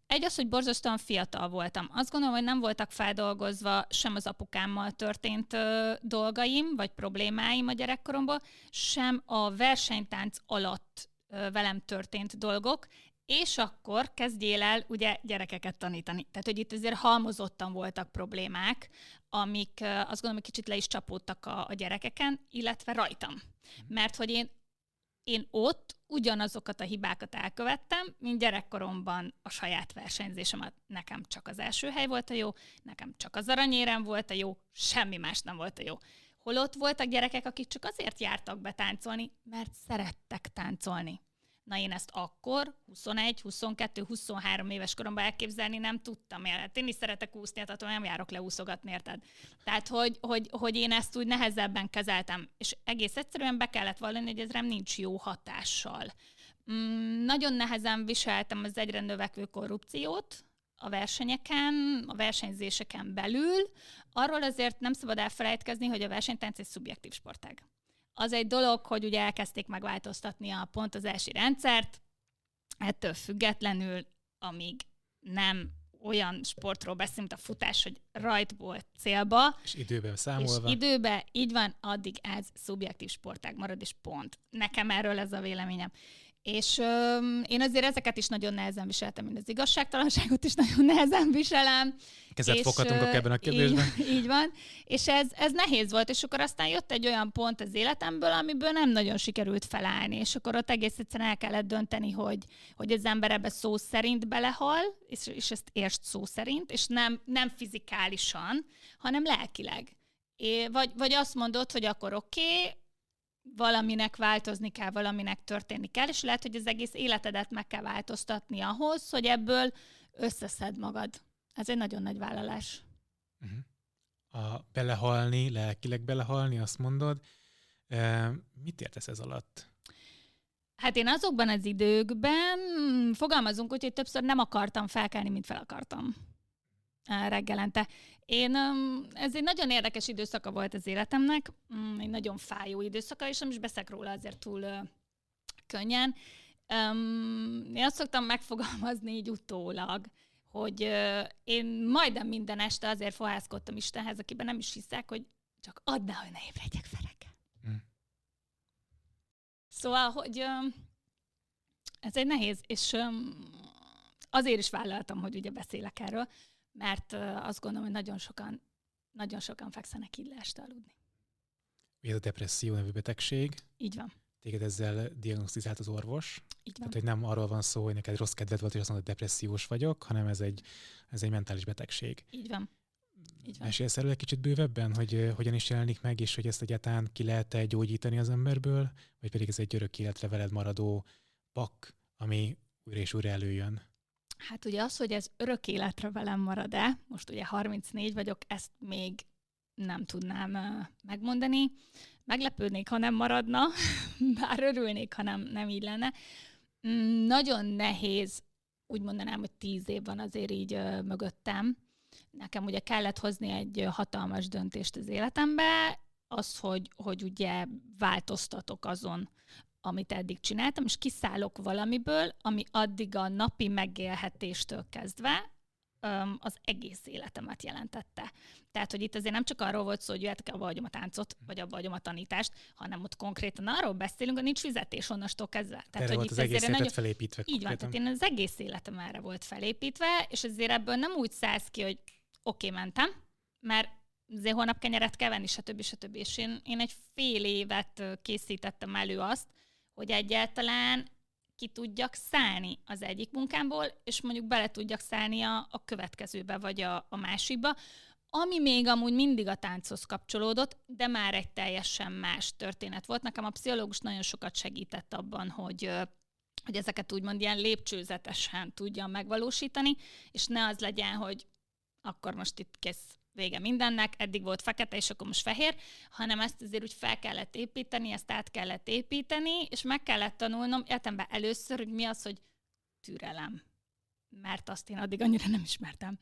egy az, hogy borzasztóan fiatal voltam. Azt gondolom, hogy nem voltak feldolgozva sem az apukámmal történt ö, dolgaim, vagy problémáim a gyerekkoromból, sem a versenytánc alatt ö, velem történt dolgok, és akkor kezdjél el ugye gyerekeket tanítani. Tehát, hogy itt azért halmozottan voltak problémák, amik azt gondolom, hogy kicsit le is csapódtak a, a gyerekeken, illetve rajtam. Mert hogy én én ott ugyanazokat a hibákat elkövettem, mint gyerekkoromban a saját versenyzésem. Nekem csak az első hely volt a jó, nekem csak az aranyérem volt a jó, semmi más nem volt a jó. Holott voltak gyerekek, akik csak azért jártak be táncolni, mert szerettek táncolni. Na én ezt akkor, 21, 22, 23 éves koromban elképzelni nem tudtam. Hát én is szeretek úszni, tehát nem járok leúszogatni, érted? Tehát, hogy, hogy, hogy én ezt úgy nehezebben kezeltem, és egész egyszerűen be kellett vallani, hogy ez rám nincs jó hatással. Mm, nagyon nehezen viseltem az egyre növekvő korrupciót, a versenyeken, a versenyzéseken belül. Arról azért nem szabad elfelejtkezni, hogy a versenytánc egy szubjektív sportág. Az egy dolog, hogy ugye elkezdték megváltoztatni a pontozási rendszert, ettől függetlenül, amíg nem olyan sportról beszélünk, mint a futás, hogy rajtból célba. És időben számolva. És időben, így van, addig ez szubjektív sportág marad, és pont. Nekem erről ez a véleményem. És öm, én azért ezeket is nagyon nehezen viseltem, mint az igazságtalanságot is nagyon nehezen viselem. Kezet és, foghatunk a ebben a kérdésben. Így, így van. És ez, ez nehéz volt, és akkor aztán jött egy olyan pont az életemből, amiből nem nagyon sikerült felállni, és akkor ott egész egyszerűen el kellett dönteni, hogy, hogy az ember ebbe szó szerint belehal, és, és ezt értsd szó szerint, és nem, nem fizikálisan, hanem lelkileg. É, vagy, vagy azt mondod, hogy akkor oké, okay, valaminek változni kell, valaminek történni kell, és lehet, hogy az egész életedet meg kell változtatni ahhoz, hogy ebből összeszed magad. Ez egy nagyon nagy vállalás. Uh-huh. A belehalni, lelkileg belehalni, azt mondod. E, mit értesz ez alatt? Hát én azokban az időkben fogalmazunk úgy, hogy többször nem akartam felkelni, mint fel akartam reggelente. Én, ez egy nagyon érdekes időszaka volt az életemnek, mm, egy nagyon fájó időszaka, és nem is beszek róla azért túl könnyen. Én azt szoktam megfogalmazni így utólag, hogy én majdnem minden este azért fohászkodtam Istenhez, akiben nem is hiszek, hogy csak add hogy ne ébredjek fel Mm. Szóval, hogy ez egy nehéz, és azért is vállaltam, hogy ugye beszélek erről, mert azt gondolom, hogy nagyon sokan, nagyon sokan fekszenek így le este aludni. Ez a depresszió nevű betegség. Így van. Téged ezzel diagnosztizált az orvos. Így van. Tehát, hogy nem arról van szó, hogy neked rossz kedved volt, és azt mondod, hogy depressziós vagyok, hanem ez egy, ez egy mentális betegség. Így van. Így van. Mesélsz erről egy kicsit bővebben, hogy hogyan is jelenik meg, és hogy ezt egyáltalán ki lehet-e gyógyítani az emberből, vagy pedig ez egy örök életre veled maradó pak, ami újra és újra előjön? Hát ugye az, hogy ez örök életre velem marad-e, most ugye 34 vagyok, ezt még nem tudnám megmondani. Meglepődnék, ha nem maradna, bár örülnék, ha nem, nem így lenne. Mm, nagyon nehéz, úgy mondanám, hogy tíz év van azért így mögöttem. Nekem ugye kellett hozni egy hatalmas döntést az életembe, az, hogy, hogy ugye változtatok azon, amit eddig csináltam, és kiszállok valamiből, ami addig a napi megélhetéstől kezdve az egész életemet jelentette. Tehát, hogy itt azért nem csak arról volt szó, hogy jöhetek abba hagyom a táncot, vagy abba hagyom a tanítást, hanem ott konkrétan arról beszélünk, hogy nincs fizetés onnastól kezdve. Tehát, Erre hogy volt itt az egész nagyon... felépítve. Így konkrétan. van, tehát én az egész életem erre volt felépítve, és azért ebből nem úgy szállsz ki, hogy oké, okay, mentem, mert azért holnap kenyeret kell venni, stb. stb. És én, én egy fél évet készítettem elő azt, hogy egyáltalán ki tudjak szállni az egyik munkámból, és mondjuk bele tudjak szállni a, a következőbe, vagy a, a másikba, ami még amúgy mindig a tánchoz kapcsolódott, de már egy teljesen más történet volt. Nekem a pszichológus nagyon sokat segített abban, hogy hogy ezeket úgymond ilyen lépcsőzetesen tudjam megvalósítani, és ne az legyen, hogy akkor most itt kész vége mindennek, eddig volt fekete, és akkor most fehér, hanem ezt azért úgy fel kellett építeni, ezt át kellett építeni, és meg kellett tanulnom életemben először, hogy mi az, hogy türelem. Mert azt én addig annyira nem ismertem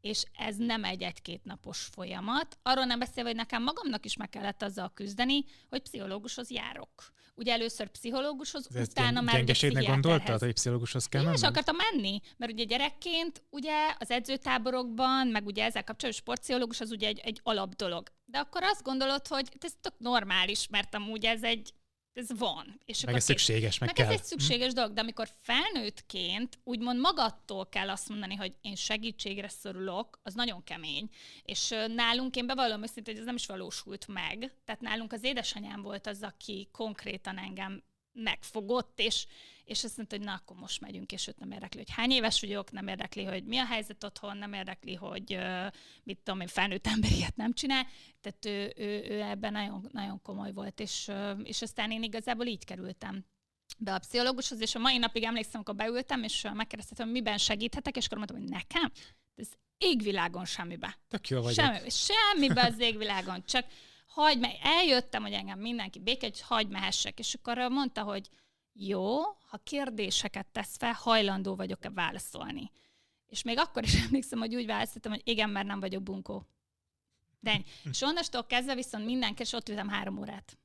és ez nem egy egy-két napos folyamat. Arról nem beszélve, hogy nekem magamnak is meg kellett azzal küzdeni, hogy pszichológushoz járok. Ugye először pszichológushoz, Ez utána már Gyengeségnek gondoltad, hogy pszichológushoz kell menni? És akartam menni, mert ugye gyerekként ugye az edzőtáborokban, meg ugye ezzel kapcsolatban sportpszichológus az ugye egy, egy alap dolog. De akkor azt gondolod, hogy ez tök normális, mert amúgy ez egy ez van. És meg ez szükséges, meg, meg kell. ez egy szükséges hm? dolog, de amikor felnőttként úgymond magadtól kell azt mondani, hogy én segítségre szorulok, az nagyon kemény. És nálunk, én bevallom őszintén, hogy ez nem is valósult meg. Tehát nálunk az édesanyám volt az, aki konkrétan engem megfogott, és, és azt mondta, hogy na, akkor most megyünk, és őt nem érdekli, hogy hány éves vagyok, nem érdekli, hogy mi a helyzet otthon, nem érdekli, hogy mit tudom én, felnőtt ember ilyet nem csinál. Tehát ő, ő, ő ebben nagyon, nagyon komoly volt, és, és aztán én igazából így kerültem be a pszichológushoz, és a mai napig emlékszem, amikor beültem, és megkérdeztem, hogy miben segíthetek, és akkor mondtam, hogy nekem? Ez égvilágon semmibe. Tök jó vagy. Semmi, semmibe az égvilágon, csak hagy me, eljöttem, hogy engem mindenki béke, hogy hagy mehessek, és akkor mondta, hogy jó, ha kérdéseket tesz fel, hajlandó vagyok-e válaszolni. És még akkor is emlékszem, hogy úgy válaszoltam, hogy igen, mert nem vagyok bunkó. De és onnastól kezdve viszont mindenki, és ott ültem három órát.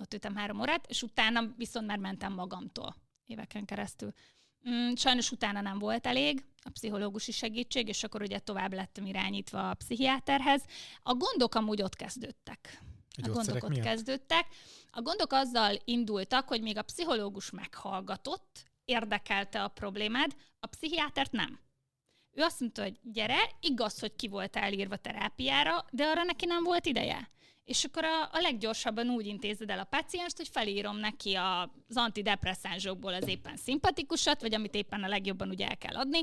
Ott ültem három órát, és utána viszont már mentem magamtól éveken keresztül. Mm, sajnos utána nem volt elég a pszichológusi segítség, és akkor ugye tovább lettem irányítva a pszichiáterhez. A gondok amúgy ott kezdődtek. A, a gondok ott miatt? kezdődtek. A gondok azzal indultak, hogy még a pszichológus meghallgatott, érdekelte a problémád, a pszichiátert nem. Ő azt mondta, hogy gyere, igaz, hogy ki volt elírva terápiára, de arra neki nem volt ideje. És akkor a, a leggyorsabban úgy intézed el a pacienst, hogy felírom neki az antidepresszánsokból az éppen szimpatikusat, vagy amit éppen a legjobban ugye el kell adni,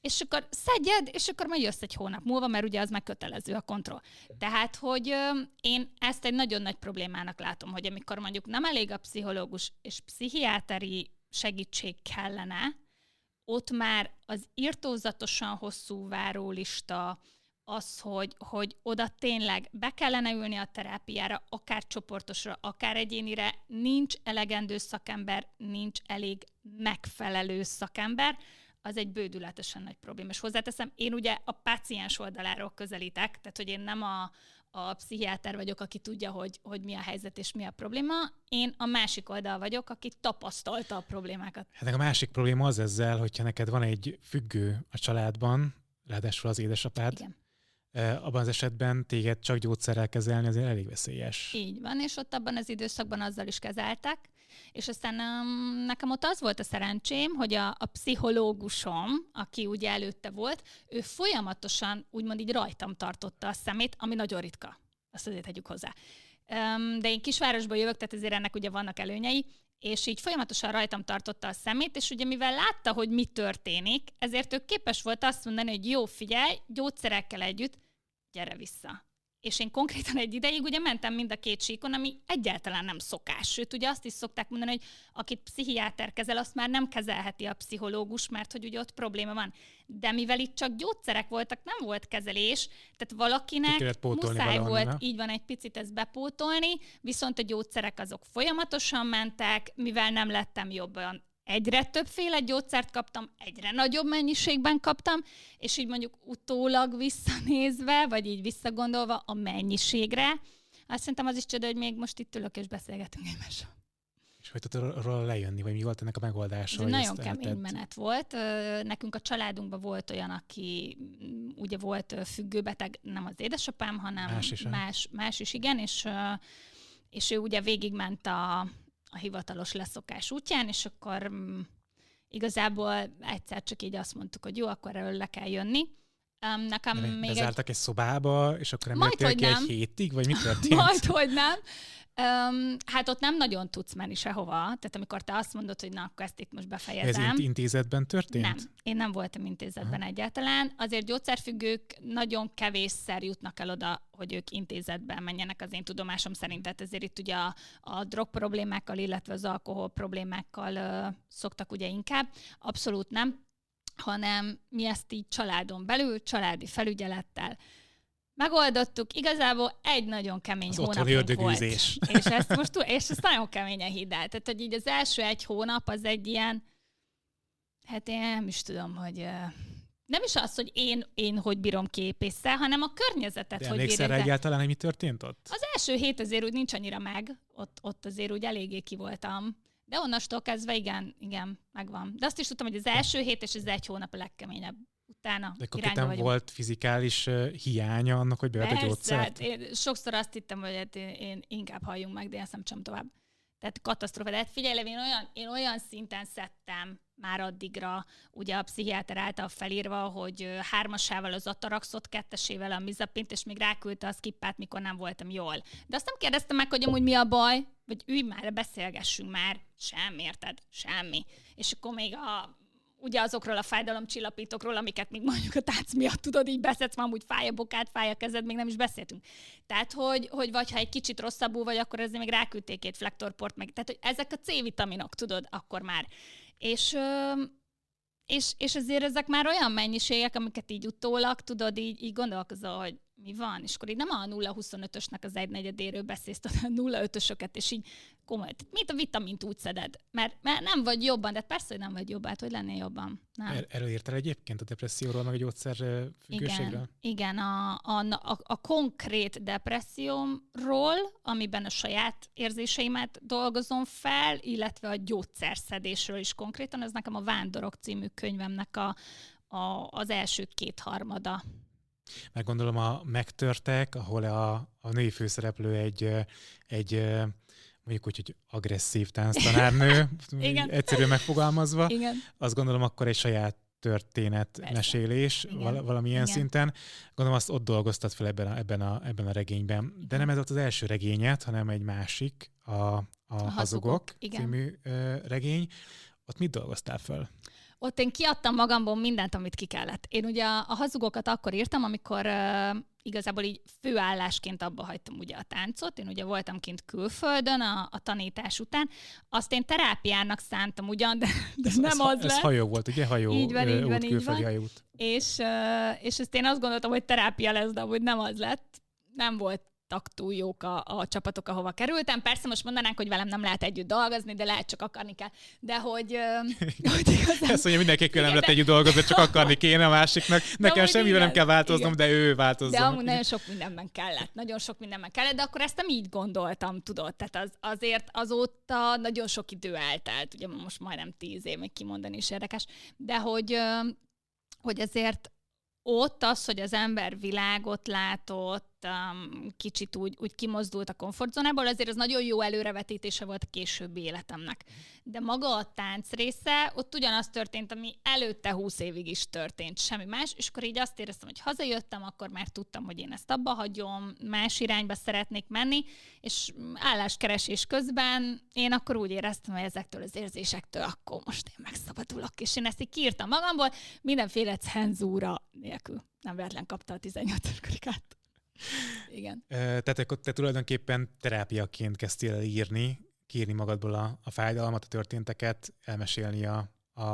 és akkor szedjed, és akkor majd jössz egy hónap múlva, mert ugye az megkötelező a kontroll. Tehát, hogy én ezt egy nagyon nagy problémának látom, hogy amikor mondjuk nem elég a pszichológus és pszichiáteri segítség kellene, ott már az írtózatosan hosszú várólista, az, hogy, hogy oda tényleg be kellene ülni a terápiára, akár csoportosra, akár egyénire, nincs elegendő szakember, nincs elég megfelelő szakember, az egy bődületesen nagy probléma. És hozzáteszem, én ugye a páciens oldaláról közelítek, tehát hogy én nem a, a pszichiáter vagyok, aki tudja, hogy, hogy mi a helyzet és mi a probléma. Én a másik oldal vagyok, aki tapasztalta a problémákat. Hát a másik probléma az ezzel, hogyha neked van egy függő a családban, ráadásul az édesapád, Igen abban az esetben téged csak gyógyszerrel kezelni azért elég veszélyes. Így van, és ott abban az időszakban azzal is kezeltek, és aztán um, nekem ott az volt a szerencsém, hogy a, a pszichológusom, aki ugye előtte volt, ő folyamatosan úgymond így rajtam tartotta a szemét, ami nagyon ritka. Azt azért tegyük hozzá. Um, de én kisvárosból jövök, tehát ezért ennek ugye vannak előnyei, és így folyamatosan rajtam tartotta a szemét, és ugye mivel látta, hogy mi történik, ezért ő képes volt azt mondani, hogy jó, figyelj, gyógyszerekkel együtt, gyere vissza. És én konkrétan egy ideig ugye mentem mind a két síkon, ami egyáltalán nem szokás. Sőt, ugye azt is szokták mondani, hogy akit pszichiáter kezel, azt már nem kezelheti a pszichológus, mert hogy ugye ott probléma van. De mivel itt csak gyógyszerek voltak, nem volt kezelés, tehát valakinek muszáj volt, ne? így van, egy picit ezt bepótolni, viszont a gyógyszerek azok folyamatosan mentek, mivel nem lettem jobban egyre többféle gyógyszert kaptam, egyre nagyobb mennyiségben kaptam, és így mondjuk utólag visszanézve, vagy így visszagondolva a mennyiségre, azt szerintem az is csoda, hogy még most itt ülök és beszélgetünk egymással. És hogy tudod róla lejönni, vagy mi volt ennek a megoldása? Ez nagyon kemény eltett? menet volt. Nekünk a családunkban volt olyan, aki mm, ugye volt függőbeteg, nem az édesapám, hanem más is, más, más is igen, és, és ő ugye végigment a, a hivatalos leszokás útján, és akkor mm, igazából egyszer csak így azt mondtuk, hogy jó, akkor erről le kell jönni. Um, nekem De még bezártak egy... egy szobába, és akkor emeltél ki nem. egy hétig, vagy mi történt? Majd, hogy nem. Um, hát ott nem nagyon tudsz menni sehova, tehát amikor te azt mondod, hogy na, akkor ezt itt most befejezem. Ez intézetben történt? Nem, én nem voltam intézetben Aha. egyáltalán. Azért gyógyszerfüggők nagyon kevésszer jutnak el oda, hogy ők intézetben menjenek az én tudomásom szerint. Tehát ezért itt ugye a, a drog problémákkal, illetve az alkohol problémákkal uh, szoktak ugye inkább. Abszolút nem, hanem mi ezt így családon belül, családi felügyelettel Megoldottuk, igazából egy nagyon kemény az hónap volt. És ezt most és ezt nagyon keményen hidd el. Tehát, hogy így az első egy hónap az egy ilyen, hát én nem is tudom, hogy nem is az, hogy én, én hogy bírom képésszel, hanem a környezetet, De hogy bírod. egyáltalán, hogy mi történt ott? Az első hét azért úgy nincs annyira meg, ott, ott azért úgy eléggé ki voltam. De onnastól kezdve igen, igen, megvan. De azt is tudtam, hogy az első hét és az egy hónap a legkeményebb utána De konkrétan volt fizikális uh, hiánya annak, hogy bevet a gyógyszert? Hát én sokszor azt hittem, hogy hát én, én inkább halljunk meg, de ezt nem sem tovább. Tehát katasztrófa. De hát figyelj, én olyan, én olyan szinten szedtem már addigra, ugye a pszichiáter által felírva, hogy hármasával az ataraxot, kettesével a mizapint, és még ráküldte a skippát, mikor nem voltam jól. De azt nem kérdeztem meg, hogy amúgy mi a baj, vagy ülj már, beszélgessünk már. Semmi, érted? Semmi. És akkor még a ugye azokról a fájdalomcsillapítókról, amiket még mondjuk a tánc miatt tudod, így beszedsz, ma amúgy fáj a bokád, fáj a kezed, még nem is beszéltünk. Tehát, hogy, hogy vagy ha egy kicsit rosszabbul vagy, akkor ezért még ráküldték két flektorport, meg, tehát, hogy ezek a C-vitaminok, tudod, akkor már. És, és, és azért ezek már olyan mennyiségek, amiket így utólag, tudod, így, így gondolkozol, hogy mi van, és akkor így nem a 0-25-ösnek az egynegyedéről beszélsz, a 0-5-ösöket, és így komoly. Mint a vitamint úgy szeded. Mert, mert nem vagy jobban, de persze, hogy nem vagy jobban, hát hogy lennél jobban. Nem. Er, erről írtál egyébként a depresszióról, meg a gyógyszer függőségről? Igen, igen a, a, a, a konkrét depressziómról, amiben a saját érzéseimet dolgozom fel, illetve a gyógyszerszedésről is konkrétan, ez nekem a Vándorok című könyvemnek a, a, az első kétharmada. Mert gondolom a megtörtek, ahol a, a női főszereplő egy, egy mondjuk úgy, hogy agresszív tánctanárnő, egyszerűen megfogalmazva, Igen. azt gondolom akkor egy saját történet, Persze. mesélés val- valamilyen Igen. szinten. Gondolom azt ott dolgoztat fel ebben a, ebben a, ebben a regényben. De nem ez volt az első regényet, hanem egy másik, a, a, a Hazugok, Hazugok című ö, regény. Ott mit dolgoztál föl? Ott én kiadtam magamból mindent, amit ki kellett. Én ugye a, a hazugokat akkor írtam, amikor uh, igazából így főállásként abba hagytam ugye a táncot. Én ugye voltam kint külföldön a, a tanítás után. Azt én terápiának szántam ugyan, de, de ez, nem ez, az ez lett. Ez hajó volt, ugye? Hajó így van, így van, így van. hajót. És, uh, és ezt én azt gondoltam, hogy terápia lesz, de hogy nem az lett. Nem volt voltak túl jók a, a csapatok, ahova kerültem. Persze most mondanánk, hogy velem nem lehet együtt dolgozni, de lehet csak akarni kell. De hogy... hogy igazán... Ezt mondja, mindenki nem lehet együtt dolgozni, csak akarni kéne a másiknak. Nekem semmivel nem kell változnom, igen. de ő változzon. De amúgy nagyon sok mindenben kellett. Nagyon sok mindenben kellett, de akkor ezt nem így gondoltam, tudod. Tehát az, azért azóta nagyon sok idő eltelt. Ugye most majdnem tíz év, még kimondani is érdekes. De hogy, hogy azért ott az, hogy az ember világot látott, um, kicsit úgy, úgy kimozdult a komfortzónából, azért az nagyon jó előrevetítése volt a későbbi életemnek. De maga a tánc része, ott ugyanaz történt, ami előtte húsz évig is történt, semmi más, és akkor így azt éreztem, hogy hazajöttem, akkor már tudtam, hogy én ezt abba hagyom, más irányba szeretnék menni, és álláskeresés közben én akkor úgy éreztem, hogy ezektől az érzésektől akkor most én megszabadulok, és én ezt így kiírtam magamból, mindenféle cenzúra nélkül. Nem véletlen kapta a 18 karikát. Igen. Tehát akkor te tulajdonképpen terápiaként kezdtél el írni, kiírni magadból a, a fájdalmat, a történteket, elmesélni a, a,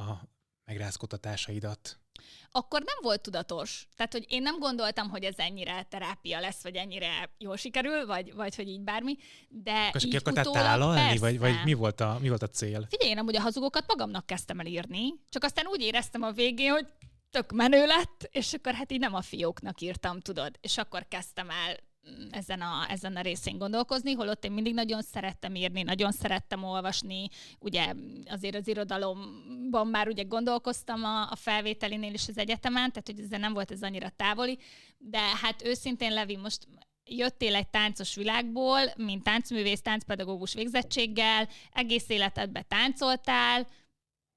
a megrázkotatásaidat. Akkor nem volt tudatos. Tehát, hogy én nem gondoltam, hogy ez ennyire terápia lesz, vagy ennyire jól sikerül, vagy, vagy hogy így bármi, de Akkor így akartál tálalni, vagy, vagy mi, volt a, mi volt a cél? Figyelj, én amúgy a hazugokat magamnak kezdtem el írni, csak aztán úgy éreztem a végén, hogy tök menő lett, és akkor hát így nem a fióknak írtam, tudod. És akkor kezdtem el mm, ezen a, ezen a részén gondolkozni, holott én mindig nagyon szerettem írni, nagyon szerettem olvasni, ugye azért az irodalomban már ugye gondolkoztam a, a felvételinél is az egyetemen, tehát hogy ez nem volt ez annyira távoli, de hát őszintén Levi, most jöttél egy táncos világból, mint táncművész, táncpedagógus végzettséggel, egész életedben táncoltál,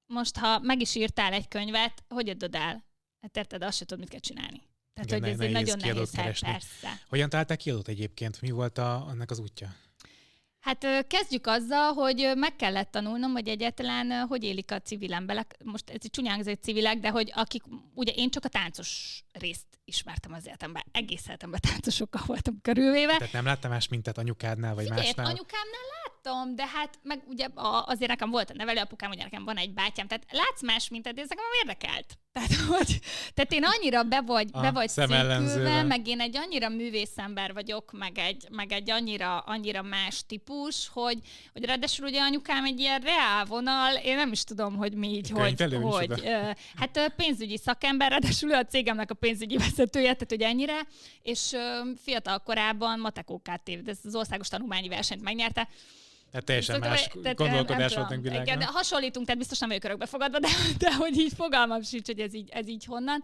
most ha meg is írtál egy könyvet, hogy adod el? Hát érted, azt se tudod, mit kell csinálni. Tehát, Igen, hogy ez egy nagyon nehéz hely, persze. Hogyan találták kiadót egyébként? Mi volt a, annak az útja? Hát kezdjük azzal, hogy meg kellett tanulnom, hogy egyáltalán hogy élik a civil emberek. Most ez egy csúnyán egy civilek, de hogy akik, ugye én csak a táncos részt ismertem az életemben. Egész életemben táncosokkal voltam körülvéve. Tehát nem láttam más mintát anyukádnál, vagy Figyelj, másnál? anyukámnál láttam, de hát meg ugye azért nekem volt a nevelőapukám, ugye nekem van egy bátyám, tehát látsz más mintát, de ez nekem érdekelt. Tehát, hogy, tehát én annyira be vagy, be vagy székülve, meg én egy annyira művészember vagyok, meg egy, meg egy annyira, annyira más típus, hogy, hogy ráadásul ugye anyukám egy ilyen reálvonal, én nem is tudom, hogy mi így, hogy, hogy uh, hát pénzügyi szakember, ráadásul a cégemnek a pénzügyi vezetője, tehát hogy ennyire, és fiatal korában Matekókát ez az országos tanulmányi versenyt megnyerte, tehát teljesen szóval, más tehát, gondolkodás volt világban. Igen, de hasonlítunk, tehát biztos nem vagyok örökbe fogadva, de, de hogy így fogalmam sincs, hogy ez így, ez így honnan.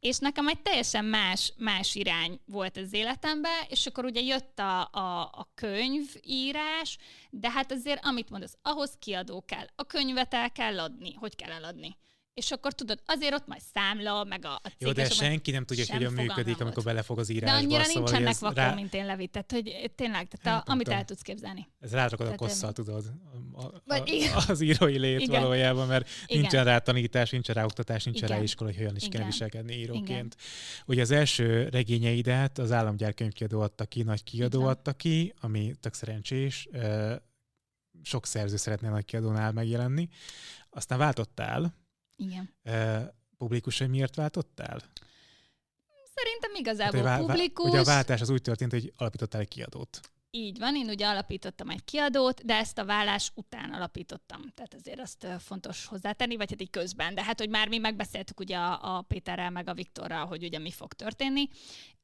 És nekem egy teljesen más, más irány volt az életemben, és akkor ugye jött a, a, a könyvírás, de hát azért, amit mondasz, ahhoz kiadó kell. A könyvet el kell adni. Hogy kell eladni? És akkor tudod, azért ott majd számla, meg a, a cég. Jó, de senki nem tudja, hogy hogyan működik, amikor belefog az írásba. De annyira szóval, nincsenek vakon, rá... mint én Levi, tehát hogy tényleg, tehát a, amit el tudsz képzelni. Ez rárakod a kosszal, tudod, a, a, a, az írói lét igen. valójában, mert igen. nincsen rá tanítás, nincsen rá oktatás, nincsen igen. rá iskola, hogy hogyan is igen. kell viselkedni íróként. Igen. Ugye az első regényeidet az Államgyár könyvkiadó adta ki, nagy kiadó adta ki, ami tök szerencsés, sok szerző szeretne nagy kiadónál megjelenni. Aztán váltottál, igen. publikus, hogy miért váltottál? Szerintem igazából hát, publikus. Ugye a váltás az úgy történt, hogy alapítottál egy kiadót. Így van, én ugye alapítottam egy kiadót, de ezt a vállás után alapítottam. Tehát azért azt fontos hozzátenni, vagy hát így közben. De hát, hogy már mi megbeszéltük ugye a, a Péterrel meg a Viktorral, hogy ugye mi fog történni.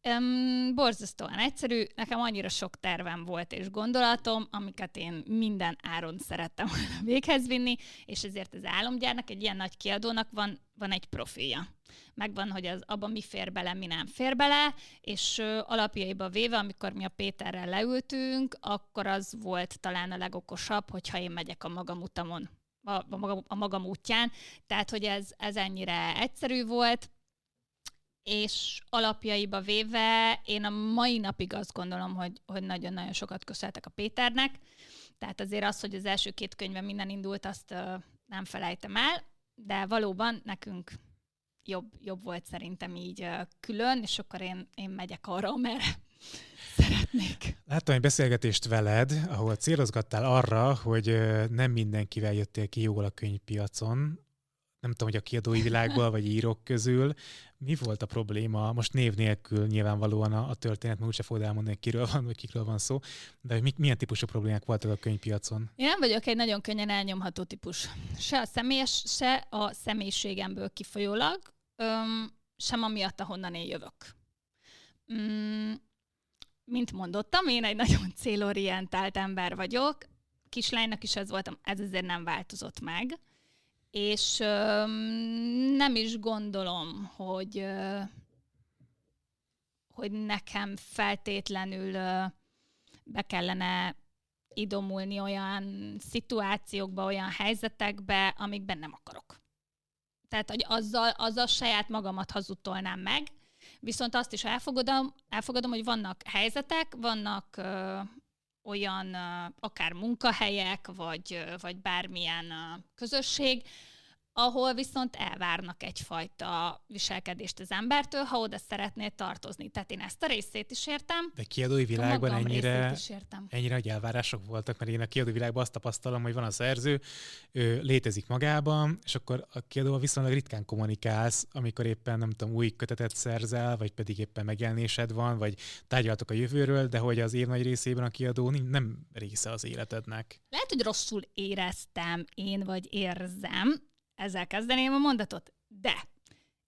Um, borzasztóan egyszerű, nekem annyira sok tervem volt és gondolatom, amiket én minden áron szerettem volna véghez vinni, és ezért az álomgyárnak, egy ilyen nagy kiadónak van, van egy profilja. Megvan, hogy az, abban mi fér bele, mi nem fér bele, és ö, alapjaiba véve, amikor mi a Péterrel leültünk, akkor az volt talán a legokosabb, hogyha én megyek a magam utamon a, a, a magam útján, tehát hogy ez, ez ennyire egyszerű volt, és alapjaiba véve én a mai napig azt gondolom, hogy, hogy nagyon-nagyon sokat köszönhetek a Péternek, tehát azért az, hogy az első két könyve minden indult, azt uh, nem felejtem el, de valóban nekünk jobb, jobb volt szerintem így külön, és akkor én, én megyek arra, merre szeretnék. Láttam egy beszélgetést veled, ahol célozgattál arra, hogy nem mindenkivel jöttél ki jól a könyvpiacon, nem tudom, hogy a kiadói világból, vagy írók közül. Mi volt a probléma? Most név nélkül nyilvánvalóan a, a történet, mert úgyse fogod elmondani, hogy kiről van, vagy kikről van szó, de hogy milyen típusú problémák voltak a könyvpiacon? Én nem vagyok egy nagyon könnyen elnyomható típus. Se a személyes, se a személyiségemből kifolyólag, öm, sem amiatt, ahonnan én jövök. Mm, mint mondottam, én egy nagyon célorientált ember vagyok, kislánynak is ez voltam, ez azért nem változott meg, és nem is gondolom, hogy, hogy nekem feltétlenül be kellene idomulni olyan szituációkba, olyan helyzetekbe, amikben nem akarok. Tehát, hogy azzal, azzal saját magamat hazudtolnám meg, Viszont azt is elfogadom, elfogadom hogy vannak helyzetek, vannak olyan akár munkahelyek, vagy, vagy bármilyen közösség, ahol viszont elvárnak egyfajta viselkedést az embertől, ha oda szeretnél tartozni. Tehát én ezt a részét is értem. De kiadói világban ennyire, ennyire nagy elvárások voltak, mert én a kiadói világban azt tapasztalom, hogy van a szerző, ő létezik magában, és akkor a kiadóval viszonylag ritkán kommunikálsz, amikor éppen nem tudom, új kötetet szerzel, vagy pedig éppen megjelenésed van, vagy tárgyaltok a jövőről, de hogy az év nagy részében a kiadó nem része az életednek. Lehet, hogy rosszul éreztem én, vagy érzem, ezzel kezdeném a mondatot. De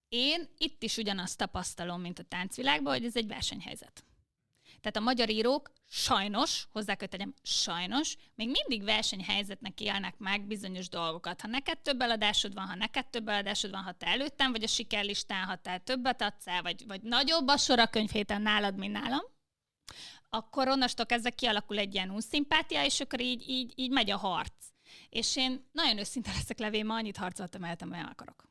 én itt is ugyanazt tapasztalom, mint a táncvilágban, hogy ez egy versenyhelyzet. Tehát a magyar írók sajnos, hozzá kell sajnos, még mindig versenyhelyzetnek élnek meg bizonyos dolgokat. Ha neked több eladásod van, ha neked több eladásod van, ha te előttem vagy a sikerlistán, ha te többet adsz el, vagy, vagy nagyobb a sor a könyvhéten nálad, mint nálam, akkor onnastól kezdve kialakul egy ilyen unszimpátia, és akkor így, így, így megy a harc. És én nagyon őszinte leszek levé, ma annyit harcoltam el, amilyen akarok.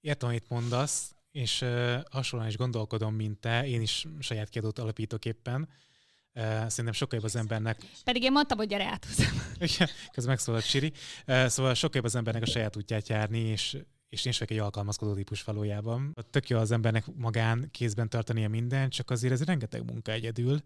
Értem, amit mondasz, és uh, hasonlóan is gondolkodom, mint te. Én is saját kiadót alapítok éppen. Uh, szerintem sokkal jobb az embernek... Pedig én mondtam, hogy gyere át. Közben megszólalt Siri. Uh, szóval sokkal jobb az embernek a saját útját járni, és és én is vagyok egy alkalmazkodó típus valójában. Tök jó az embernek magán kézben tartania mindent, csak azért ez rengeteg munka egyedül.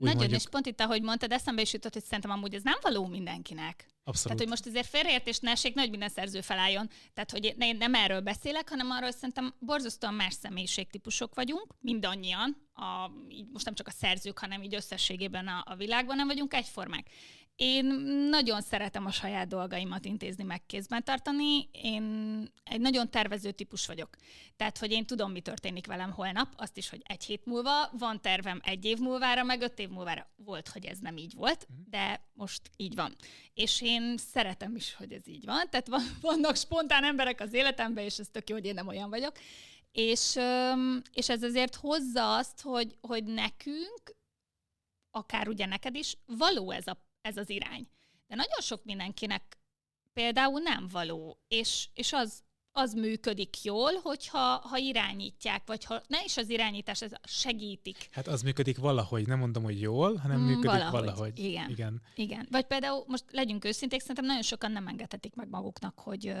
Nagyon, mondjuk... és pont itt, ahogy mondtad, eszembe is jutott, hogy szerintem amúgy ez nem való mindenkinek. Abszolút. Tehát, hogy most azért félreértés ne essék, nagy minden szerző felálljon. Tehát, hogy én nem erről beszélek, hanem arról, hogy szerintem borzasztóan más személyiségtípusok vagyunk, mindannyian, a, így most nem csak a szerzők, hanem így összességében a, a világban nem vagyunk egyformák. Én nagyon szeretem a saját dolgaimat intézni, meg kézben tartani. Én egy nagyon tervező típus vagyok. Tehát, hogy én tudom, mi történik velem holnap, azt is, hogy egy hét múlva, van tervem egy év múlvára, meg öt év múlvára. Volt, hogy ez nem így volt, mhm. de most így van. És én szeretem is, hogy ez így van. Tehát vannak spontán emberek az életemben, és ez tök jó, hogy én nem olyan vagyok. És, és ez azért hozza azt, hogy, hogy nekünk, akár ugye neked is, való ez a ez az irány. De nagyon sok mindenkinek például nem való, és, és az, az működik jól, hogyha ha irányítják, vagy ha ne is az irányítás, ez segítik. Hát az működik valahogy, nem mondom, hogy jól, hanem mm, működik valahogy. valahogy. Igen. Igen. Igen. Vagy például most legyünk őszinték, szerintem nagyon sokan nem engedhetik meg maguknak, hogy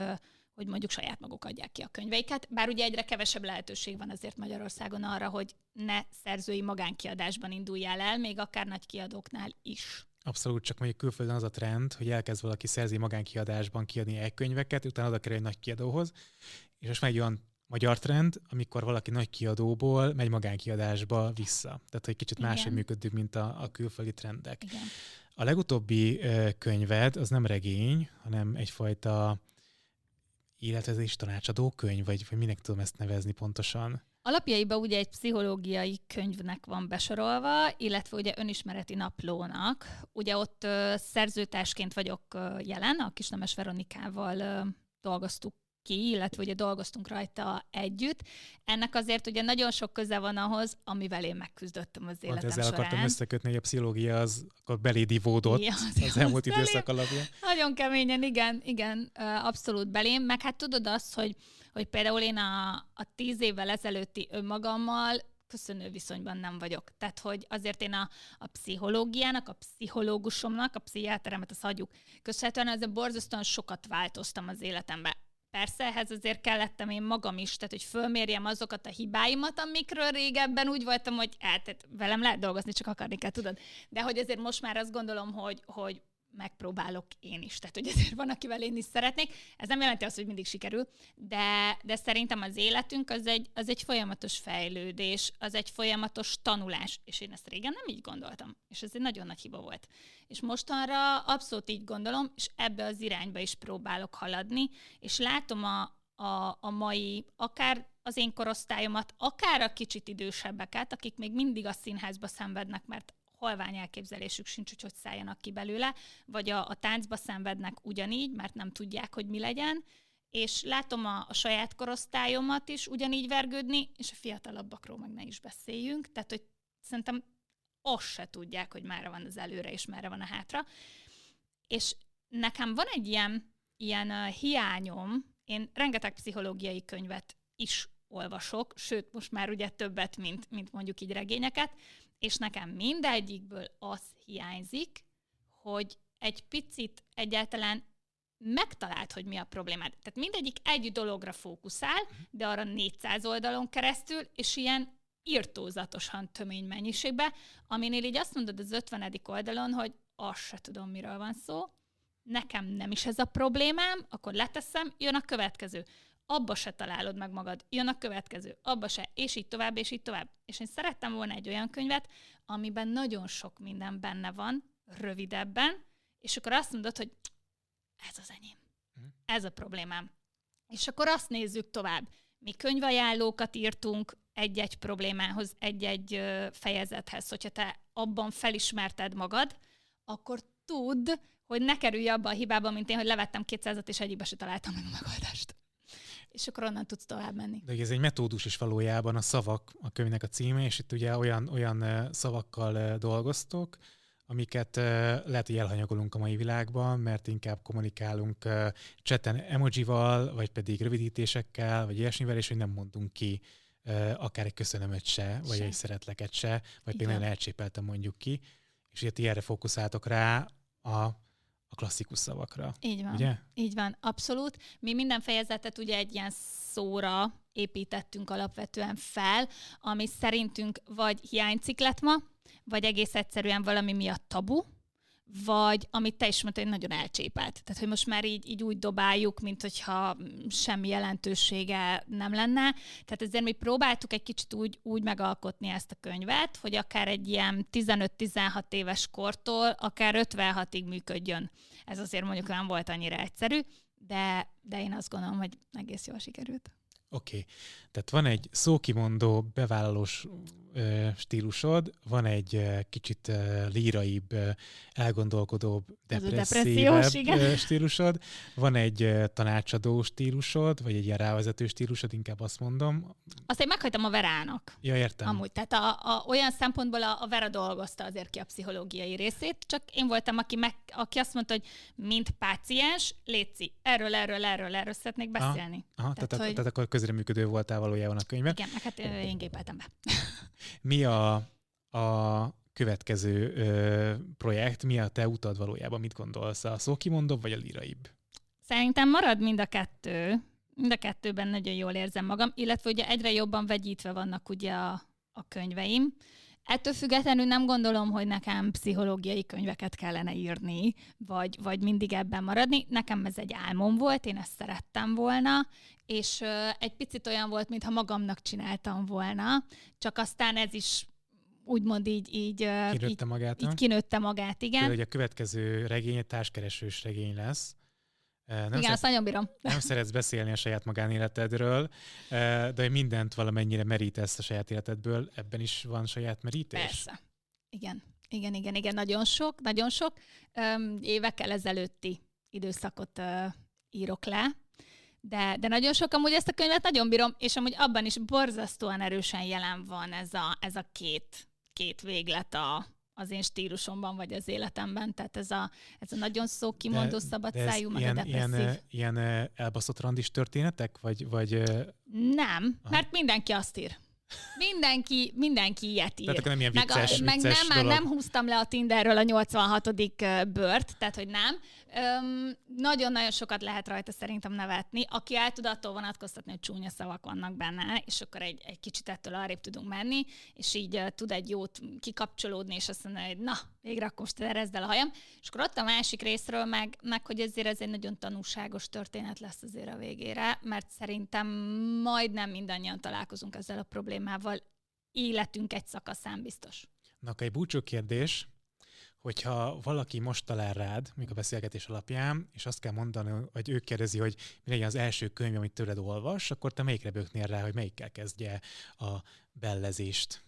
hogy mondjuk saját maguk adják ki a könyveiket, bár ugye egyre kevesebb lehetőség van azért Magyarországon arra, hogy ne szerzői magánkiadásban induljál el, még akár nagy kiadóknál is. Abszolút, csak mondjuk külföldön az a trend, hogy elkezd valaki szerzi magánkiadásban kiadni egy könyveket, utána oda kerül egy nagy kiadóhoz, és most megy olyan magyar trend, amikor valaki nagy kiadóból megy magánkiadásba vissza. Tehát, hogy kicsit máshogy működik, mint a, a külföldi trendek. Igen. A legutóbbi könyved az nem regény, hanem egyfajta életezés tanácsadó könyv, vagy, vagy minek tudom ezt nevezni pontosan? Alapjaiban ugye egy pszichológiai könyvnek van besorolva, illetve ugye önismereti naplónak. Ugye ott uh, szerzőtársként vagyok uh, jelen, a Kisnemes Veronikával uh, dolgoztuk ki, illetve ugye dolgoztunk rajta együtt. Ennek azért ugye nagyon sok köze van ahhoz, amivel én megküzdöttem az életem Pont ezzel során. akartam összekötni, hogy a pszichológia az akkor beléd ivódott Ja, az, az elmúlt belém. időszak alapján. Nagyon keményen, igen, igen, ö, abszolút belém. Meg hát tudod azt, hogy, hogy például én a, a tíz évvel ezelőtti önmagammal köszönő viszonyban nem vagyok. Tehát, hogy azért én a, a pszichológiának, a pszichológusomnak, a pszichiáteremet, azt hagyjuk. Köszönhetően ezzel borzasztóan sokat változtam az életemben. Persze, ehhez azért kellettem én magam is, tehát hogy fölmérjem azokat a hibáimat, amikről régebben úgy voltam, hogy hát, velem lehet dolgozni, csak akarni kell, tudod. De hogy azért most már azt gondolom, hogy, hogy megpróbálok én is. Tehát, hogy azért van, akivel én is szeretnék. Ez nem jelenti azt, hogy mindig sikerül, de, de szerintem az életünk az egy, az egy folyamatos fejlődés, az egy folyamatos tanulás, és én ezt régen nem így gondoltam, és ez egy nagyon nagy hiba volt. És mostanra abszolút így gondolom, és ebbe az irányba is próbálok haladni, és látom a, a, a mai, akár az én korosztályomat, akár a kicsit idősebbeket, akik még mindig a színházba szenvednek, mert halvány elképzelésük sincs, hogy hogy szálljanak ki belőle, vagy a, a táncba szenvednek ugyanígy, mert nem tudják, hogy mi legyen, és látom a, a saját korosztályomat is ugyanígy vergődni, és a fiatalabbakról meg ne is beszéljünk, tehát hogy szerintem azt se tudják, hogy merre van az előre, és merre van a hátra. És nekem van egy ilyen, ilyen uh, hiányom, én rengeteg pszichológiai könyvet is olvasok, sőt, most már ugye többet, mint, mint mondjuk így regényeket, és nekem mindegyikből az hiányzik, hogy egy picit egyáltalán megtalált, hogy mi a problémád. Tehát mindegyik egy dologra fókuszál, de arra 400 oldalon keresztül, és ilyen irtózatosan tömény mennyiségbe, aminél így azt mondod az 50. oldalon, hogy azt se tudom, miről van szó, nekem nem is ez a problémám, akkor leteszem, jön a következő. Abba se találod meg magad, jön a következő, abba se, és így tovább, és így tovább. És én szerettem volna egy olyan könyvet, amiben nagyon sok minden benne van, rövidebben, és akkor azt mondod, hogy ez az enyém. Ez a problémám. És akkor azt nézzük tovább. Mi könyvajánlókat írtunk egy-egy problémához, egy-egy fejezethez. Hogyha te abban felismerted magad, akkor tudd, hogy ne kerülj abba a hibába, mint én, hogy levettem 200-at, és egyikbe se találtam meg a megoldást. És akkor onnan tudsz tovább menni. De ez egy metódus is valójában a szavak a könyvnek a címe, és itt ugye olyan, olyan szavakkal dolgoztok, amiket lehet, hogy elhanyagolunk a mai világban, mert inkább kommunikálunk ö, chaten emojival, vagy pedig rövidítésekkel, vagy ilyesmivel, és hogy nem mondunk ki akár egy köszönömet se, vagy Se. egy szeretleket se, vagy Igen. például elcsépeltem mondjuk ki, és ugye ti erre fókuszáltok rá a, a klasszikus szavakra. Így van. Ugye? Így van, abszolút. Mi minden fejezetet ugye egy ilyen szóra építettünk alapvetően fel, ami szerintünk vagy hiányciklet ma, vagy egész egyszerűen valami miatt tabu, vagy amit te is mondtad, nagyon elcsépelt. Tehát, hogy most már így, így úgy dobáljuk, mint hogyha semmi jelentősége nem lenne. Tehát ezért mi próbáltuk egy kicsit úgy, úgy megalkotni ezt a könyvet, hogy akár egy ilyen 15-16 éves kortól, akár 56-ig működjön. Ez azért mondjuk nem volt annyira egyszerű, de, de én azt gondolom, hogy egész jól sikerült. Oké. Okay. Tehát van egy szókimondó, bevállalós stílusod, van egy kicsit líraibb, elgondolkodóbb, depresszívebb stílusod, van egy tanácsadó stílusod, vagy egy ilyen rávezető stílusod, inkább azt mondom. Azt én meghagytam a Verának. Ja, értem. Amúgy, tehát a, a, olyan szempontból a, a Vera dolgozta azért ki a pszichológiai részét, csak én voltam, aki, meg, aki azt mondta, hogy mint páciens, létszi, erről, erről, erről, erről szeretnék beszélni. Aha, tehát, Tehát, tehát, hogy- tehát akkor közreműködő voltál valójában a könyvben. Igen, meg hát én gépeltem be. Mi a, a következő ö, projekt, mi a te utad valójában, mit gondolsz? A szókimondóbb vagy a líraibb? Szerintem marad mind a kettő. Mind a kettőben nagyon jól érzem magam, illetve ugye egyre jobban vegyítve vannak ugye a, a könyveim. Ettől függetlenül nem gondolom, hogy nekem pszichológiai könyveket kellene írni, vagy, vagy mindig ebben maradni. Nekem ez egy álmom volt, én ezt szerettem volna, és egy picit olyan volt, mintha magamnak csináltam volna, csak aztán ez is úgymond így, így, ö, így, Kinőtte magát? így kinőtte magát, igen. Például, hogy a következő regény egy társkeresős regény lesz. Ö, Nem, igen, szeret, azt nagyon bírom. nem szeretsz beszélni a saját magánéletedről, ö, de mindent valamennyire merítesz a saját életedből, ebben is van saját merítés? Persze. Igen, igen, igen, igen, nagyon sok, nagyon sok. Évekkel ezelőtti időszakot írok le, de, de nagyon sok amúgy ezt a könyvet nagyon bírom, és amúgy abban is borzasztóan erősen jelen van ez a, ez a két, két véglet a, az én stílusomban, vagy az életemben. Tehát ez a, ez a nagyon szókimondó, szabad de szájú, meg ilyen, a depresszív. Ilyen, ilyen elbaszott randis történetek? Vagy, vagy... Nem, Aha. mert mindenki azt ír. Mindenki, mindenki ilyet ír. Tehát nem ilyen vicces, meg, a, vicces meg nem, nem húztam le a Tinderről a 86. bört, tehát hogy nem. Öm, nagyon-nagyon sokat lehet rajta szerintem nevetni. Aki el tud attól vonatkoztatni, hogy csúnya szavak vannak benne, és akkor egy, egy kicsit ettől arrébb tudunk menni, és így uh, tud egy jót kikapcsolódni, és azt mondani, hogy na, végre akkor most erezd el a hajam. És akkor ott a másik részről meg, meg hogy ezért ez egy nagyon tanúságos történet lesz azért a végére, mert szerintem majdnem mindannyian találkozunk ezzel a problémával, életünk egy szakaszán biztos. Na, egy búcsú kérdés, hogyha valaki most talál rád, még a beszélgetés alapján, és azt kell mondani, hogy ő kérdezi, hogy mi legyen az első könyv, amit tőled olvas, akkor te melyikre böknél rá, hogy melyikkel kezdje a bellezést?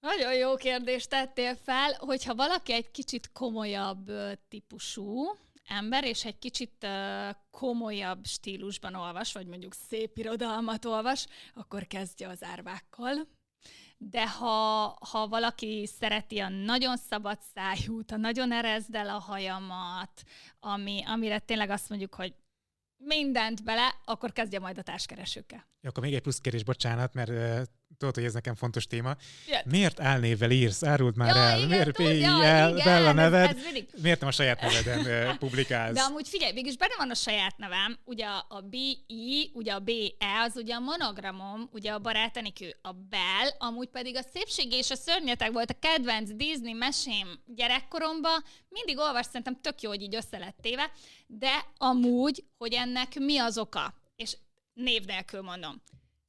Nagyon jó kérdést tettél fel, hogyha valaki egy kicsit komolyabb típusú ember, és egy kicsit komolyabb stílusban olvas, vagy mondjuk szép irodalmat olvas, akkor kezdje az árvákkal de ha, ha valaki szereti a nagyon szabad szájút, a nagyon erezd el a hajamat, ami, amire tényleg azt mondjuk, hogy mindent bele, akkor kezdje majd a társkeresőkkel. Ja, akkor még egy plusz kérdés, bocsánat, mert uh, tudod, hogy ez nekem fontos téma. Jött. Miért álnévvel írsz? Árult már ja, el. Igen, Miért PIL, Bella neved? Ez, ez Miért nem a saját neveden uh, publikálsz? De amúgy figyelj, végülis benne van a saját nevem, ugye a BI, ugye a BE, az ugye a monogramom, ugye a barátenikő, a Bell, amúgy pedig a szépség és a szörnyetek volt a kedvenc Disney mesém gyerekkoromban, mindig olvas, szerintem tök jó, hogy így össze lett téve, de amúgy, hogy ennek mi az oka? És név nélkül mondom,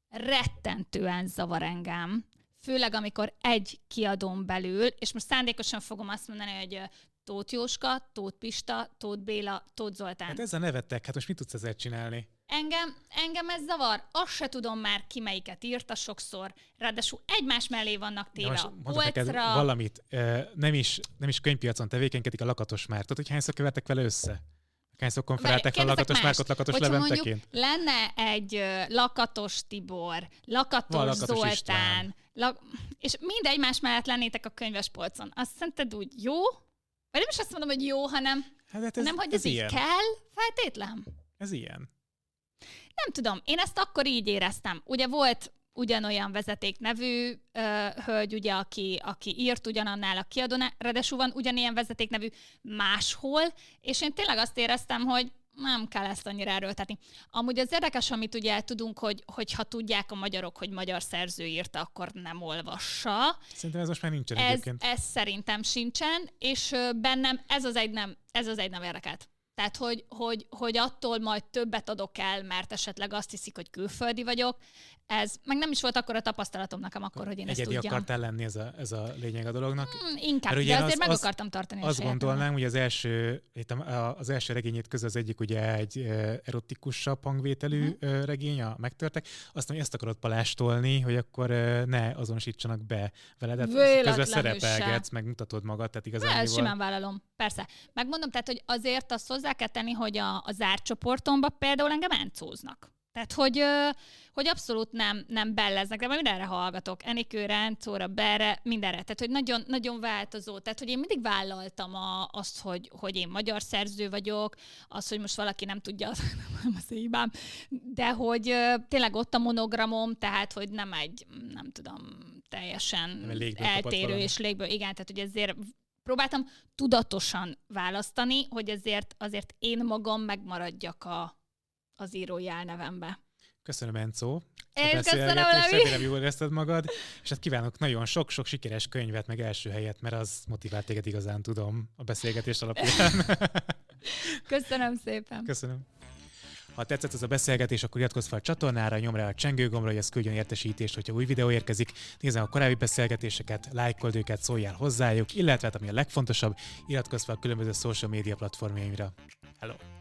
rettentően zavar engem, főleg amikor egy kiadón belül, és most szándékosan fogom azt mondani, hogy Tóth Jóska, Tóth Pista, Tóth Béla, Tóth Zoltán. Hát ezzel nevettek, hát most mit tudsz ezzel csinálni? Engem, engem ez zavar. Azt se tudom már ki melyiket írta sokszor. Ráadásul egymás mellé vannak téve a polcra. valamit. Nem is, nem is könyvpiacon tevékenykedik a Lakatos már. Tudod, hogy hányszor követek vele össze? Hányszor konferálták fel Lakatos Márkot Lakatos Leventeként? lenne egy Lakatos Tibor, Lakatos, Lakatos Zoltán, la- és mind egymás mellett lennétek a könyves polcon. Azt szerinted úgy jó? Vagy nem is azt mondom, hogy jó, hanem hát, hát ez, nem, hogy ez, ez így ilyen. kell feltétlen. Ez ilyen. Nem tudom, én ezt akkor így éreztem. Ugye volt ugyanolyan vezeték nevű ö, hölgy, ugye, aki, aki írt ugyanannál a kiadónál, ráadásul van ugyanilyen vezeték nevű máshol, és én tényleg azt éreztem, hogy nem kell ezt annyira erőltetni. Amúgy az érdekes, amit ugye tudunk, hogy, hogy ha tudják a magyarok, hogy magyar szerző írta, akkor nem olvassa. Szerintem ez most már nincsen ez, egyébként. Ez szerintem sincsen, és bennem ez az egy nem, ez az egy nem érdekelt. Tehát, hogy, hogy, hogy attól majd többet adok el, mert esetleg azt hiszik, hogy külföldi vagyok, ez, meg nem is volt akkor a tapasztalatom nekem akkor, hogy én Egyedi ezt tudjam. akartál lenni ez a, ez a lényeg a dolognak? Mm, inkább, de azért az, meg az, akartam tartani Azt gondolnám, hogy az első, az első regényét közül az egyik ugye egy erotikusabb hangvételű uh-huh. regény, a Megtörtek. Azt mondja, ezt akarod palástolni, hogy akkor ne azonosítsanak be veled. Hát közben szerepelgetsz, meg mutatod magad, tehát igazán. Hát, simán vállalom, persze. Megmondom, tehát, hogy azért azt hozzá kell tenni, hogy a, a zárt csoportomba például engem encóznak. Tehát, hogy, hogy abszolút nem, nem belleznek, de mindenre hallgatok. Enikő, Ráncóra, Berre, mindenre. Tehát, hogy nagyon, nagyon változó. Tehát, hogy én mindig vállaltam a, azt, hogy, hogy én magyar szerző vagyok, az, hogy most valaki nem tudja, az nem az hibám, de hogy tényleg ott a monogramom, tehát, hogy nem egy, nem tudom, teljesen eltérő és légből. Igen, tehát, hogy ezért próbáltam tudatosan választani, hogy ezért azért én magam megmaradjak a, az írói elnevembe. Köszönöm, Enzo. Én köszönöm, Levi. Remélem jól érezted magad, és hát kívánok nagyon sok-sok sikeres könyvet, meg első helyet, mert az motivált téged igazán, tudom, a beszélgetés alapján. köszönöm szépen. Köszönöm. Ha tetszett ez a beszélgetés, akkor iratkozz fel a csatornára, nyomd rá a csengőgombra, hogy ez küldjön értesítést, hogyha új videó érkezik. Nézd a korábbi beszélgetéseket, lájkold őket, szóljál hozzájuk, illetve, hát, ami a legfontosabb, iratkozz fel a különböző social média platformjaimra. Hello!